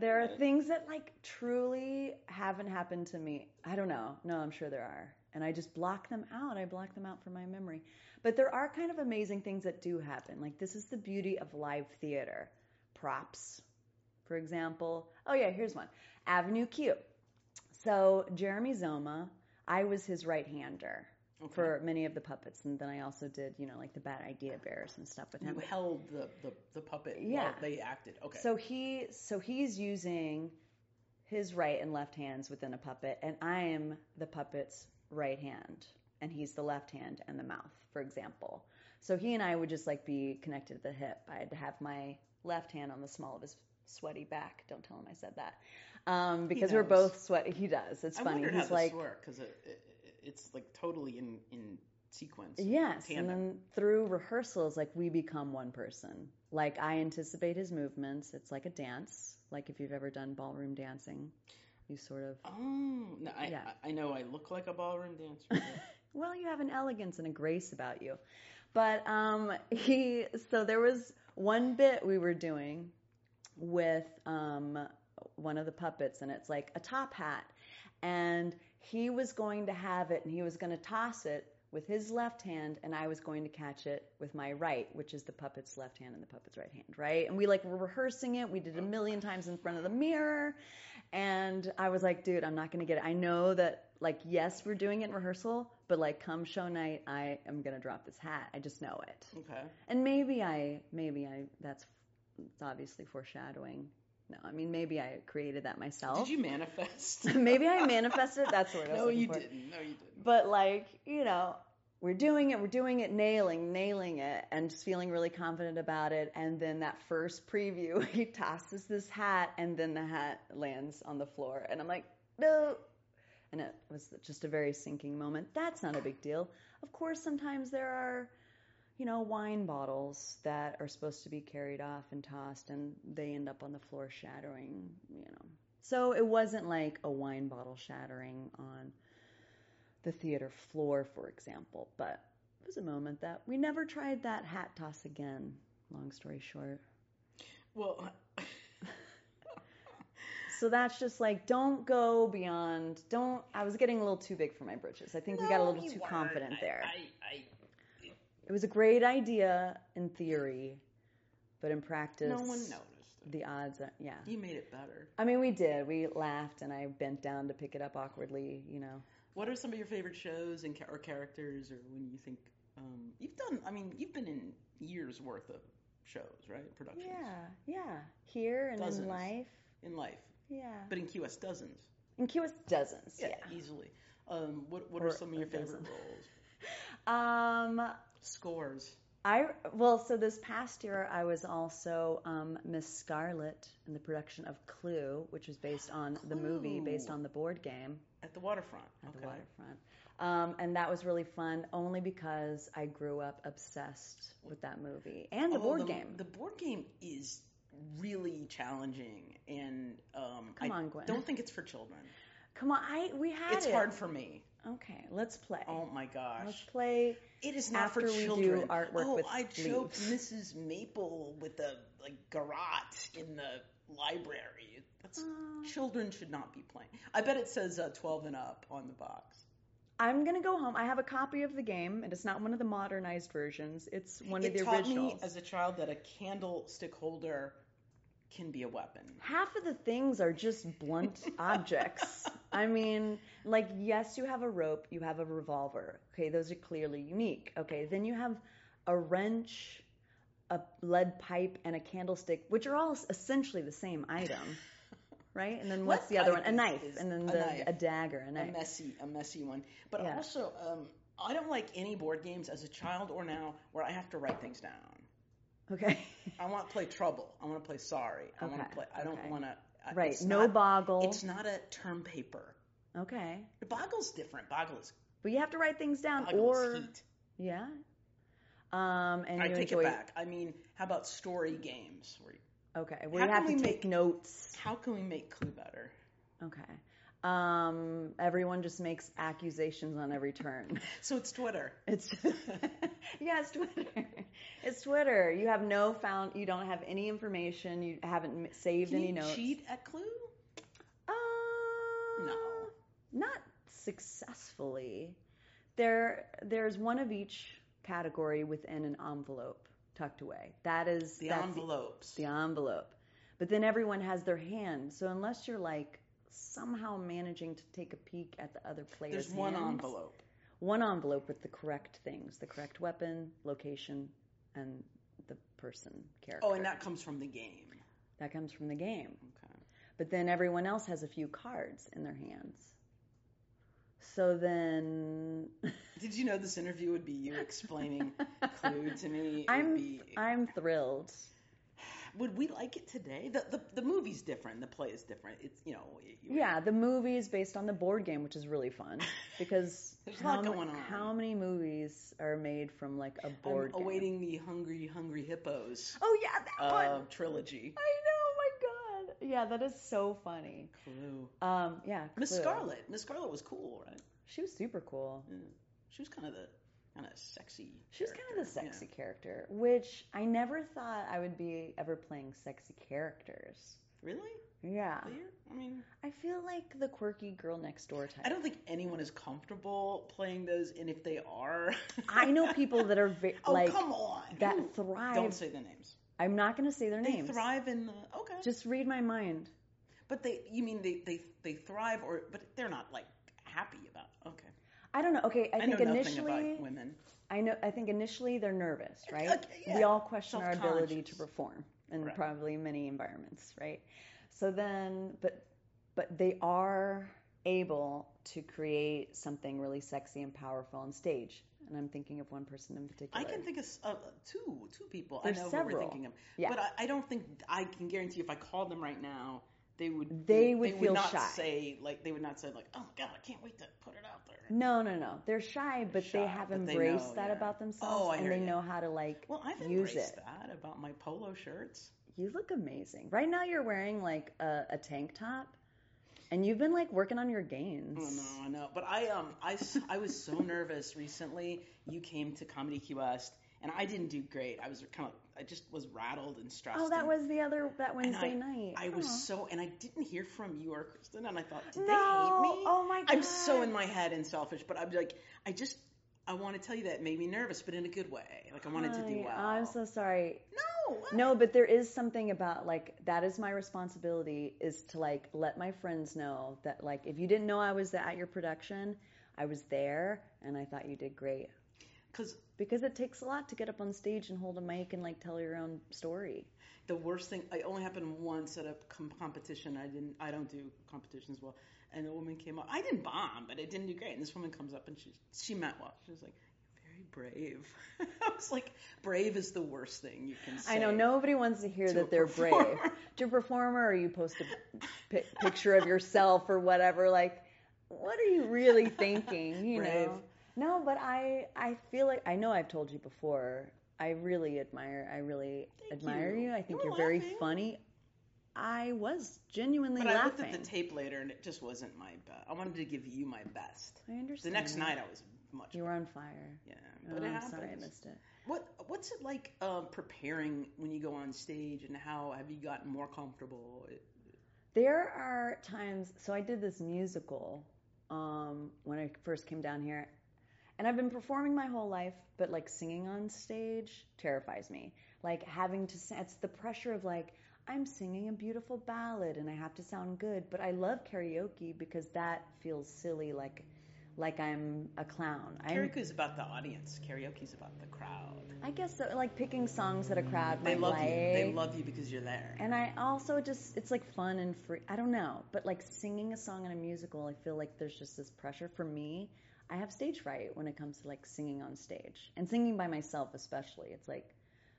there are things that like truly haven't happened to me. I don't know. No, I'm sure there are. And I just block them out. I block them out from my memory. But there are kind of amazing things that do happen. Like this is the beauty of live theater. Props, for example. Oh yeah, here's one. Avenue Q. So Jeremy Zoma, I was his right hander Okay. for many of the puppets, and then I also did, you know, like the Bad Idea Bears and stuff with him. you held the, the, the puppet Yeah. while they acted. Okay. So he so he's using his right and left hands within a puppet, and I am the puppet's right hand, and he's the left hand and the mouth, for example. So he and I would just like be connected at the hip. I'd have my left hand on the small of his sweaty back. Don't tell him I said that, um, because we're both sweaty. He does. It's I funny. He's how like, because it, it, it's like totally in in sequence. Yes, tandem. and then through rehearsals, like we become one person. Like I anticipate his movements. It's like a dance. Like if you've ever done ballroom dancing, you sort of. Oh, no, I, Yeah. I know I look like a ballroom dancer. Well, you have an elegance and a grace about you. But um, he. So there was one bit we were doing with um, one of the puppets, and it's like a top hat, and he was going to have it, and he was going to toss it with his left hand, and I was going to catch it with my right, which is the puppet's left hand and the puppet's right hand, right? And we like were rehearsing it. We did it a million times in front of the mirror, and I was like, dude, I'm not going to get it. I know that like yes, we're doing it in rehearsal, but like come show night, I am going to drop this hat. I just know it. okay. And maybe I, maybe I, that's it's obviously foreshadowing. No, I mean maybe I created that myself. Did you manifest? maybe I manifested. That's what I was no, you for. didn't. No, you didn't. But like, you know, we're doing it, we're doing it, nailing, nailing it, and just feeling really confident about it. And then that first preview, he tosses this hat, and then the hat lands on the floor, and I'm like, no. And it was just a very sinking moment. That's not a big deal. Of course, sometimes there are, you know, wine bottles that are supposed to be carried off and tossed, and they end up on the floor shattering, you know. So it wasn't like a wine bottle shattering on the theater floor, for example, but it was a moment that we never tried that hat toss again, long story short. Well, So that's just like, don't go beyond. Don't. I was getting a little too big for my britches. I think we got a little too weren't. confident there. I, I, It was a great idea in theory, but in practice, no one noticed. it. the odds are, yeah. You made it better. I mean, we did. We laughed, and I bent down to pick it up awkwardly, you know. What are some of your favorite shows and or characters, or when you think um, you've done? I mean, you've been in years worth of shows, right? Productions Yeah, yeah. Here and Dozens. in life, in life, yeah. but in QS dozens. in QS, dozens, yeah. easily. Um, what what Or are some of your favorite roles? Um, Scores. I well, so this past year I was also um, Miss Scarlet in the production of Clue, which was based on the movie, based on the board game At the waterfront. at okay. the waterfront. Um, and that was really fun, only because I grew up obsessed with that movie and the Oh, board game. The board game is really challenging, and um, Come I on, Gwen. don't think it's for children. Come on, I we had It's it. hard for me. Okay, let's play. Oh my gosh. Let's play. It is not After for children. artwork oh, I choked. Mrs. Maple with a like garrote in the library. That's Aw. children should not be playing. I bet it says uh, 12 and up on the box. I'm gonna go home. I have a copy of the game, and it's not one of the modernized versions. It's one it of the taught originals. me as a child that a candlestick holder can be a weapon. half of the things are just blunt objects. I mean, like, yes, you have a rope, you have a revolver. Okay, those are clearly unique. Okay, then you have a wrench, a lead pipe, and a candlestick, which are all essentially the same item. Right? And then what's Lead the other one? A knife. And then a the, knife. a dagger, a a messy, a messy one. But Yeah. also, um, I don't like any board games as a child or now where I have to write things down. Okay. I want to play Trouble. I want to play Sorry. I want to play. I don't okay. want to. right. No boggle. It's not a term paper. Okay. Boggle's different. Boggle is, But you have to write things down or. heat. Yeah. Um, and I take enjoy. it back. I mean, how about story games? Where you, Okay. Where How you have can to we take make- notes. how can we make Clue better? Okay. Um, everyone just makes accusations on every turn. So it's Twitter. It's yeah, it's Twitter. It's Twitter. You have no found. You don't have any information. You haven't saved Can any you notes. cheat at Clue? Uh, No. not successfully. There, there's one of each category within an envelope tucked away. That is The envelopes. the envelope. But then everyone has their hand. So unless you're like somehow managing to take a peek at the other player's There's one hands, envelope. one envelope with the correct things, the correct weapon, location, and the person character. Oh, and that comes from the game. that comes from the game. Okay. But then everyone else has a few cards in their hands. So then Did you know this interview would be you explaining Clue to me? It would I'm be- I'm thrilled. Would we like it today? The, the the movie's different. The play is different. It's you know. You, Yeah, the movie is based on the board game, which is really fun because There's a how, lot ma- on. how many movies are made from like a board I'm game? awaiting the Hungry Hungry Hippos Oh yeah, that uh, one. trilogy. I know, my god. Yeah, that is so funny. Clue. Um, yeah, Miss. Scarlet. Miss Scarlet was cool, right? She was super cool. Yeah. She was kind of the kind of sexy. She was kind of the sexy character, which I never thought I would be ever playing sexy characters. Really? Yeah. Clear? I mean, I feel like the quirky girl next door type. I don't think anyone is comfortable playing those, and if they are, I know people that are ve- oh like come on, that Who? thrive. Don't say their names. I'm not going to say their They names. They thrive in the okay. Just read my mind. But they, you mean they, they, they thrive, or but they're not like happy about. Okay, I don't know. Okay, I, I, think initially, women. I know. I think initially they're nervous, right? Okay, yeah. We all question our ability to perform in Right. probably many environments, right? So then, but but they are able to create something really sexy and powerful on stage. And I'm thinking of one person in particular. I can think of uh, two two people. There's I know who several. we're thinking of, Yeah. but I, I don't think I can guarantee if I called them right now they would They would they feel not shy. say like they would not say like oh my god I can't wait to put it out there. No, no, no. They're shy, but shy, they have but they embraced know, that yeah. about themselves Oh, I and they ya. know how to like Well, I've use embraced it. that about my polo shirts. You look amazing. Right now you're wearing like a, a tank top and you've been like working on your gains. Oh no, I know. But I um I, I was so nervous recently. You came to Comedy Key West and I didn't do great. I was kind of I just was rattled and stressed. Oh, that and- was the other that Wednesday I, night. I was so and I didn't hear from you or Kristen and I thought did no. they hate me? Oh my god. I'm so in my head and selfish, but I'm like I just I want to tell you that it made me nervous, but in a good way. Like I wanted to do well. I'm so sorry. no. No, but there is something about like that is my responsibility is to like let my friends know that like if you didn't know I was at your production, I was there and I thought you did great. Cuz Because it takes a lot to get up on stage and hold a mic and like tell your own story. the worst thing it only happened once at a com- competition i didn't i don't do competitions well and a woman came up i didn't bomb but it didn't do great and this woman comes up and she she meant well she was like very brave i was like brave is the worst thing you can say I know nobody wants to hear to that they're brave. To a performer, or you post a picture of yourself or whatever. Like, what are you really thinking? You Brave. know? No, but I I feel like I know I've told you before. I really admire. I really Thank admire you. you. I think You you're very funny. I was genuinely but i laughing. looked at the tape later and it just wasn't my best i wanted to give you my best I understand. the next night i was much you were on fire. yeah Oh, but it I'm sorry I missed it. what what's it like um, preparing when you go on stage and how have you gotten more comfortable There are times. So I did this musical um, when I first came down here, and I've been performing my whole life, but like singing on stage terrifies me. Like having to, it's the pressure of like I'm singing a beautiful ballad and I have to sound good. But I love karaoke because that feels silly, like like I'm a clown. Karaoke is about the audience. Karaoke is about the crowd. I guess so, like picking songs that a crowd They might love like. you. They love you because you're there. And I also just, it's like fun and free. I don't know. But like singing a song in a musical, I feel like there's just this pressure for me. I have stage fright when it comes to like singing on stage and singing by myself, especially. It's like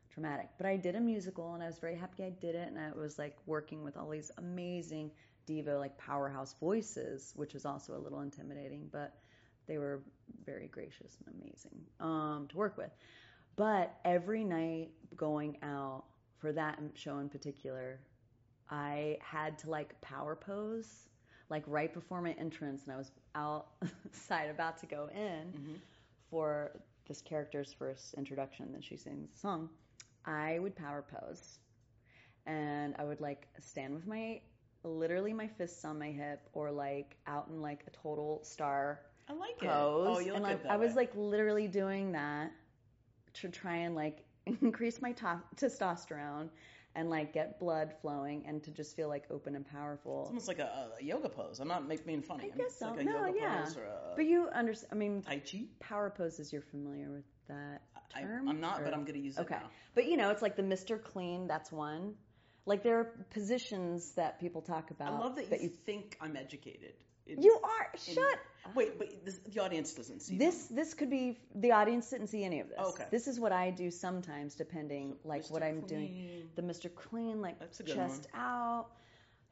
traumatic. But I did a musical and I was very happy I did it. And I was like working with all these amazing diva, like powerhouse voices, which was also a little intimidating, but they were very gracious and amazing um, to work with. But every night going out for that show in particular, I had to like power pose, like right before my entrance, and I was outside about to go in Mhm. for this character's first introduction. Then she sings the song. I would power pose, and I would like stand with my literally my fists on my hip, or like out in like a total star I like it. pose. Oh, you look and like that I was like literally doing that to try and like increase my to- testosterone and like get blood flowing and to just feel like open and powerful. It's almost like a, a yoga pose. I'm not make, being funny. I mean, guess it's so. Like a No, yoga yeah. pose or a But you understand? I mean, tai chi. power poses. You're familiar with that I, term? I'm not, but I'm going to use it Okay. now. But you know, it's like the Mr. Clean. That's one. Like there are positions that people talk about. I love that you, think I'm educated. You are. in- Shut. Wait, but this, the audience doesn't see This them. this could be the audience didn't see any of this. Okay. This is what I do sometimes, depending like Mr. what I'm doing. The Mr. Clean, like That's a good chest out,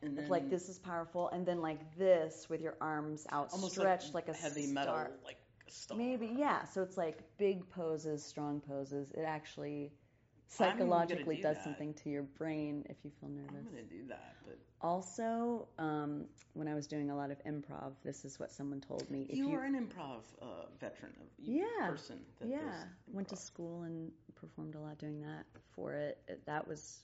and then like this is powerful, and then like this with your arms outstretched like, a heavy star. metal, like star. Maybe yeah. So it's like big poses, strong poses. It actually psychologically do does that. something to your brain if you feel nervous. I'm to do that, but Also, um, when I was doing a lot of improv, this is what someone told me. If you, you are an improv uh, veteran, of Yeah. person. That yeah went to school and performed a lot doing that for it, It- that was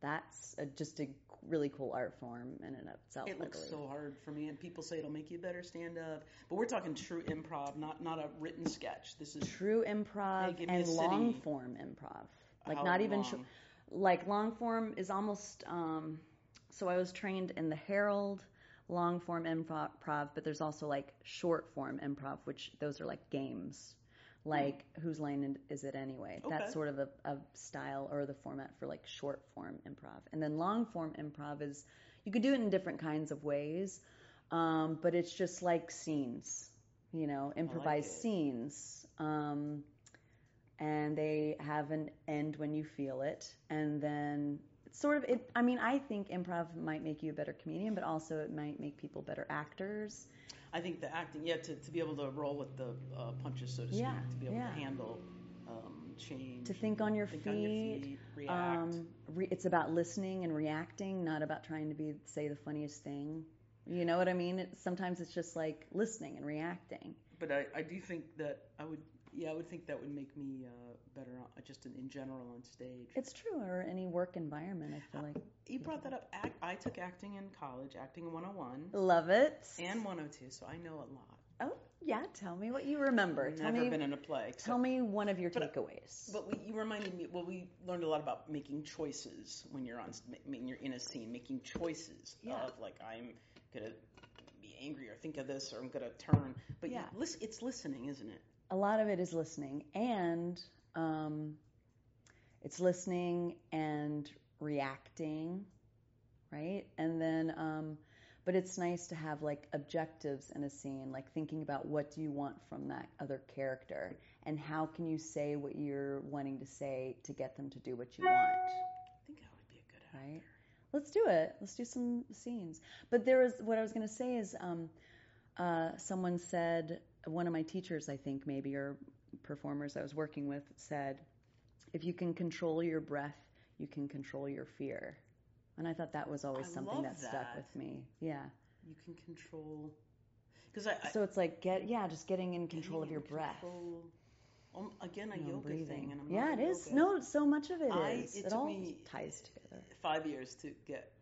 that's a, just a really cool art form in and of itself It looks so hard for me, and people say it'll make you better stand up. But we're talking true improv, not not a written sketch. This is true improv Hey, and long form improv like how not even long? short like long form is almost um so i was trained in the herald long form improv but there's also like short form improv which those are like games like whose line is it anyway. Okay. that's sort of a, a style or the format for like short form improv and then long form improv is you could do it in different kinds of ways um, but it's just like scenes you know improvised it. scenes um, and they have an end when you feel it and then sort of it. I mean, I think improv might make you a better comedian, but also it might make people better actors. I think the acting, yeah, to, to be able to roll with the uh, punches, so to speak, Yeah, to be able yeah. to handle um, change, To think on your think feet. on your feet, react. Um, re- it's about listening and reacting, not about trying to be say the funniest thing. You know what I mean? It, sometimes it's just like listening and reacting. but I, I do think that I would, yeah, I would think that would make me uh, better, on, uh, just in, in general on stage. It's true, or any work environment. I feel uh, like you brought that up. Act, I took acting in college, acting 101 love it. and 102, so I know a lot. oh yeah, tell me what you remember. Tell Never me, been in a play. tell me one of your But- uh, takeaways. But we, you reminded me. Well, we learned a lot about making choices when you're on, when you're in a scene, making choices Yeah. of like I'm gonna be angry or think of this or I'm gonna turn. But Yeah. you, it's listening, isn't it? a lot of it is listening and um, it's listening and reacting right and then um, but it's nice to have like objectives in a scene like thinking about what do you want from that other character and how can you say what you're wanting to say to get them to do what you want I think I would be a good actor. right? Let's do it. Let's do some scenes. But there was what I was going to say is um, uh, someone said one of my teachers, I think maybe or performers I was working with said, if you can control your breath, you can control your fear. And I thought that was always I something love that, stuck with me. Yeah. You can control. Because I, I So it's like get yeah, just getting in control of your breath. control- um, again, a you know, yoga breathing. thing, and I'm yeah, it is. yoga- No, so much of it is. I- it it all ties together. five years to get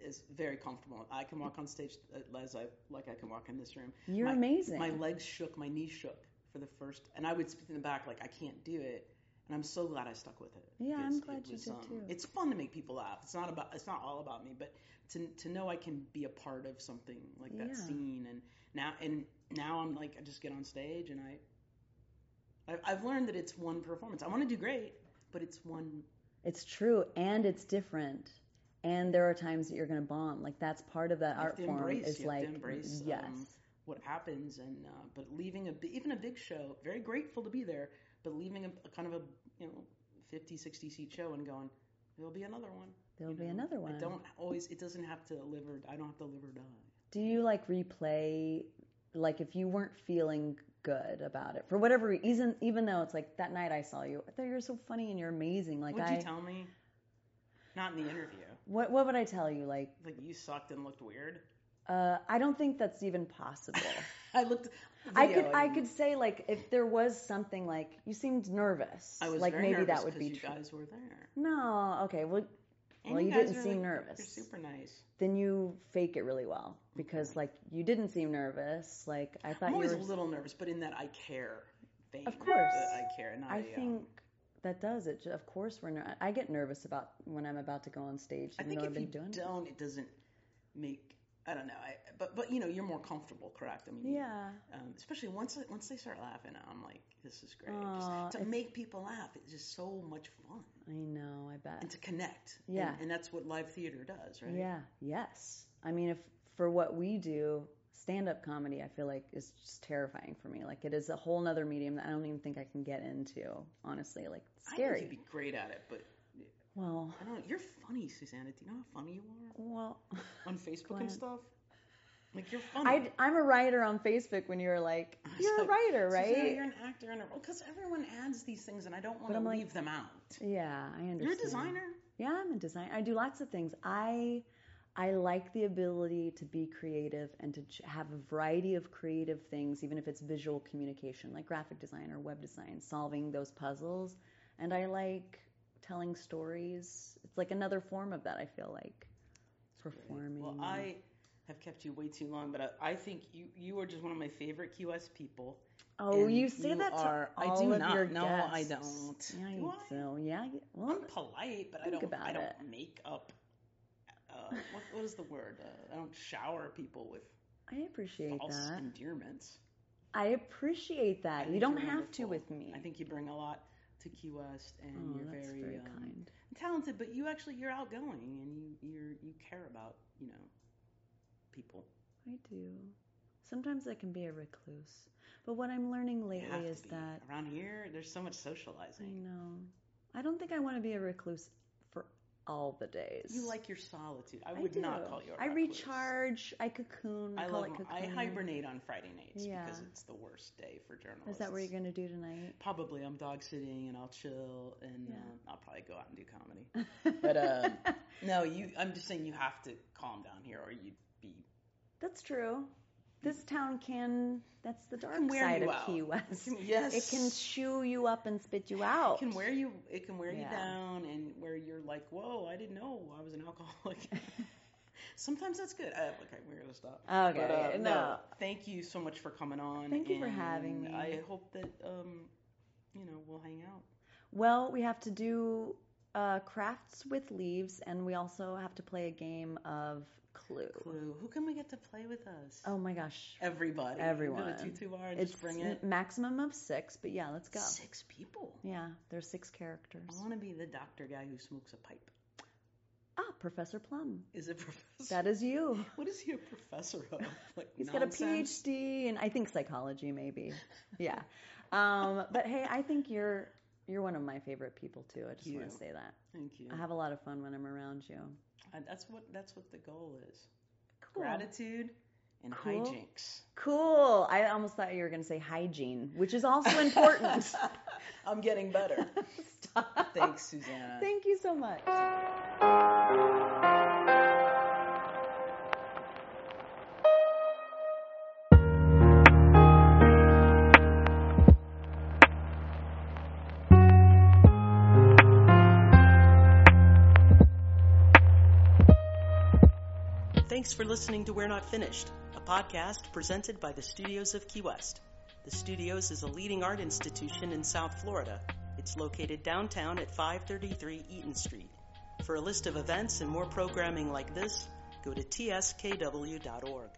is very comfortable. I can walk on stage uh, as I like I can walk in this room. You're my, amazing. My legs shook, my knees shook for the first, and I would speak in the back like I can't do it, and I'm so glad I stuck with it. Yeah, I'm glad it you did um, too. It's fun to make people laugh. It's not about it's not all about me, but to to know I can be a part of something like that Yeah. scene, and now and now I'm like I just get on stage and I. I I've learned that it's one performance. I want to do great, but it's one It's true, and it's different. And there are times that you're going to bomb. Like that's part of that You art form. embrace- is like yes, um, what happens and uh, but leaving a even a big show very grateful to be there but leaving a, a kind of a you know 50 60 seat show and going there'll be another one there'll you be another one. I don't always it doesn't have to live or I don't have to live or die Do you like replay? Like if you weren't feeling good about it for whatever reason, even though it's like that night I saw you, I thought you were so funny and you're amazing. Like would I, you tell me not in the interview what what would I tell you? Like like you sucked and looked weird uh, I don't think that's even possible. I looked I could I could say like if there was something like you seemed nervous, I was like very maybe nervous that would be you true. guys were there No, okay, well And Well, you guys didn't seem like, nervous. you're super nice then you fake it really well because like you didn't seem nervous. Like I thought I'm you always were. a little nervous but in that I care vein, Of course. I care not I a, um, think that does it. Of course, we're. Ner- I get nervous about when I'm about to go on stage. I think if I've been you doing don't, it doesn't make. I don't know. I, but but you know, you're more comfortable, correct? I mean, Yeah. Um, especially once once they start laughing, I'm like, this is great. Aw, Just to make people laugh, it's just so much fun, I know. I bet. and to connect. Yeah. And, and that's what live theater does, right? Yeah. Yes. I mean, if for what we do, stand-up comedy, I feel like is just terrifying for me. Like it is a whole nother medium that I don't even think I can get into. Honestly, like I scary. think you'd be great at it, but well, I don't. You're funny, Susannah. Do you know how funny you are well. on Facebook Glenn. and stuff? Like you're funny. I, I'm a writer on Facebook when you were like, ah, you're a like, writer, Susannah, right? you're an actor and a because everyone adds these things, and I don't want to I'm like- leave them out. Yeah, I understand. You're a designer. Yeah, I'm a designer. I do lots of things. I I like the ability to be creative and to have a variety of creative things, even if it's visual communication, like graphic design or web design, solving those puzzles. And I like telling stories. It's like another form of that. I feel like performing. Well, I have kept you way too long, but I, I think you you are just one of my favorite QS people. oh, you say that to are, all I do of not. your no, guests. I don't. Yeah, do I? do. Yeah. you- Well, I'm polite, but I don't. I don't it. make up. Uh, what, what is the word? Uh, I don't shower people with I appreciate false that. endearments. I appreciate that. think You don't have to with me. I think you bring a lot to Key West, and oh, you're very, very um, kind. talented. But you actually you're outgoing, and you you're you care about you know people. I do. Sometimes I can be a recluse. But what I'm learning lately is be. that around here there's so much socializing. I know. I don't think I want to be a recluse all the days. You like your solitude. I I would do. not call you a I recharge. I cocoon. I call love. it I hibernate on Friday nights Yeah. because it's the worst day for journalists. Is that what you're gonna do tonight? Probably I'm dog sitting and I'll chill and Yeah. uh, I'll probably go out and do comedy. But um, no, you. I'm just saying you have to calm down here or you'd be. That's true. This town can. That's the dark side of out. Key It West. can- yes. It can chew you up and spit you out. It can wear you. It can wear you down, and where you're like, "Whoa, I didn't know I was an alcoholic." Sometimes that's good. Uh, okay, we're gonna stop. Okay, But, uh, no. Thank you so much for coming on. Thank you for having me. I hope that um, you know, we'll hang out. Well, we have to do uh, crafts with leaves, and we also have to play a game of Clue. Clue. Who can we get to play with us? Oh my gosh. Everybody. Everyone. Go to two two bar and It's just bring it. maximum of six, but yeah, let's go. Six people. Yeah, there's six characters. I want to be the doctor guy who smokes a pipe. Ah, Professor Plum. Is it professor? That is you. What is he a professor of? Like He's nonsense? got a PhD and I think psychology maybe. Yeah. Um, but hey, I think you're you're one of my favorite people too. I just want to say that. Thank you. I have a lot of fun when I'm around you. That's what that's what the goal is. Cool. Gratitude and Cool. hijinks. Cool. I almost thought you were going to say hygiene, which is also important. I'm getting better. Stop. Thanks, Susannah. Thank you so much. Thanks for listening to We're Not Finished, a podcast presented by the Studios of Key West. The Studios is a leading art institution in South Florida. It's located downtown at 533 Eaton Street. For a list of events and more programming like this, go to tskw.org.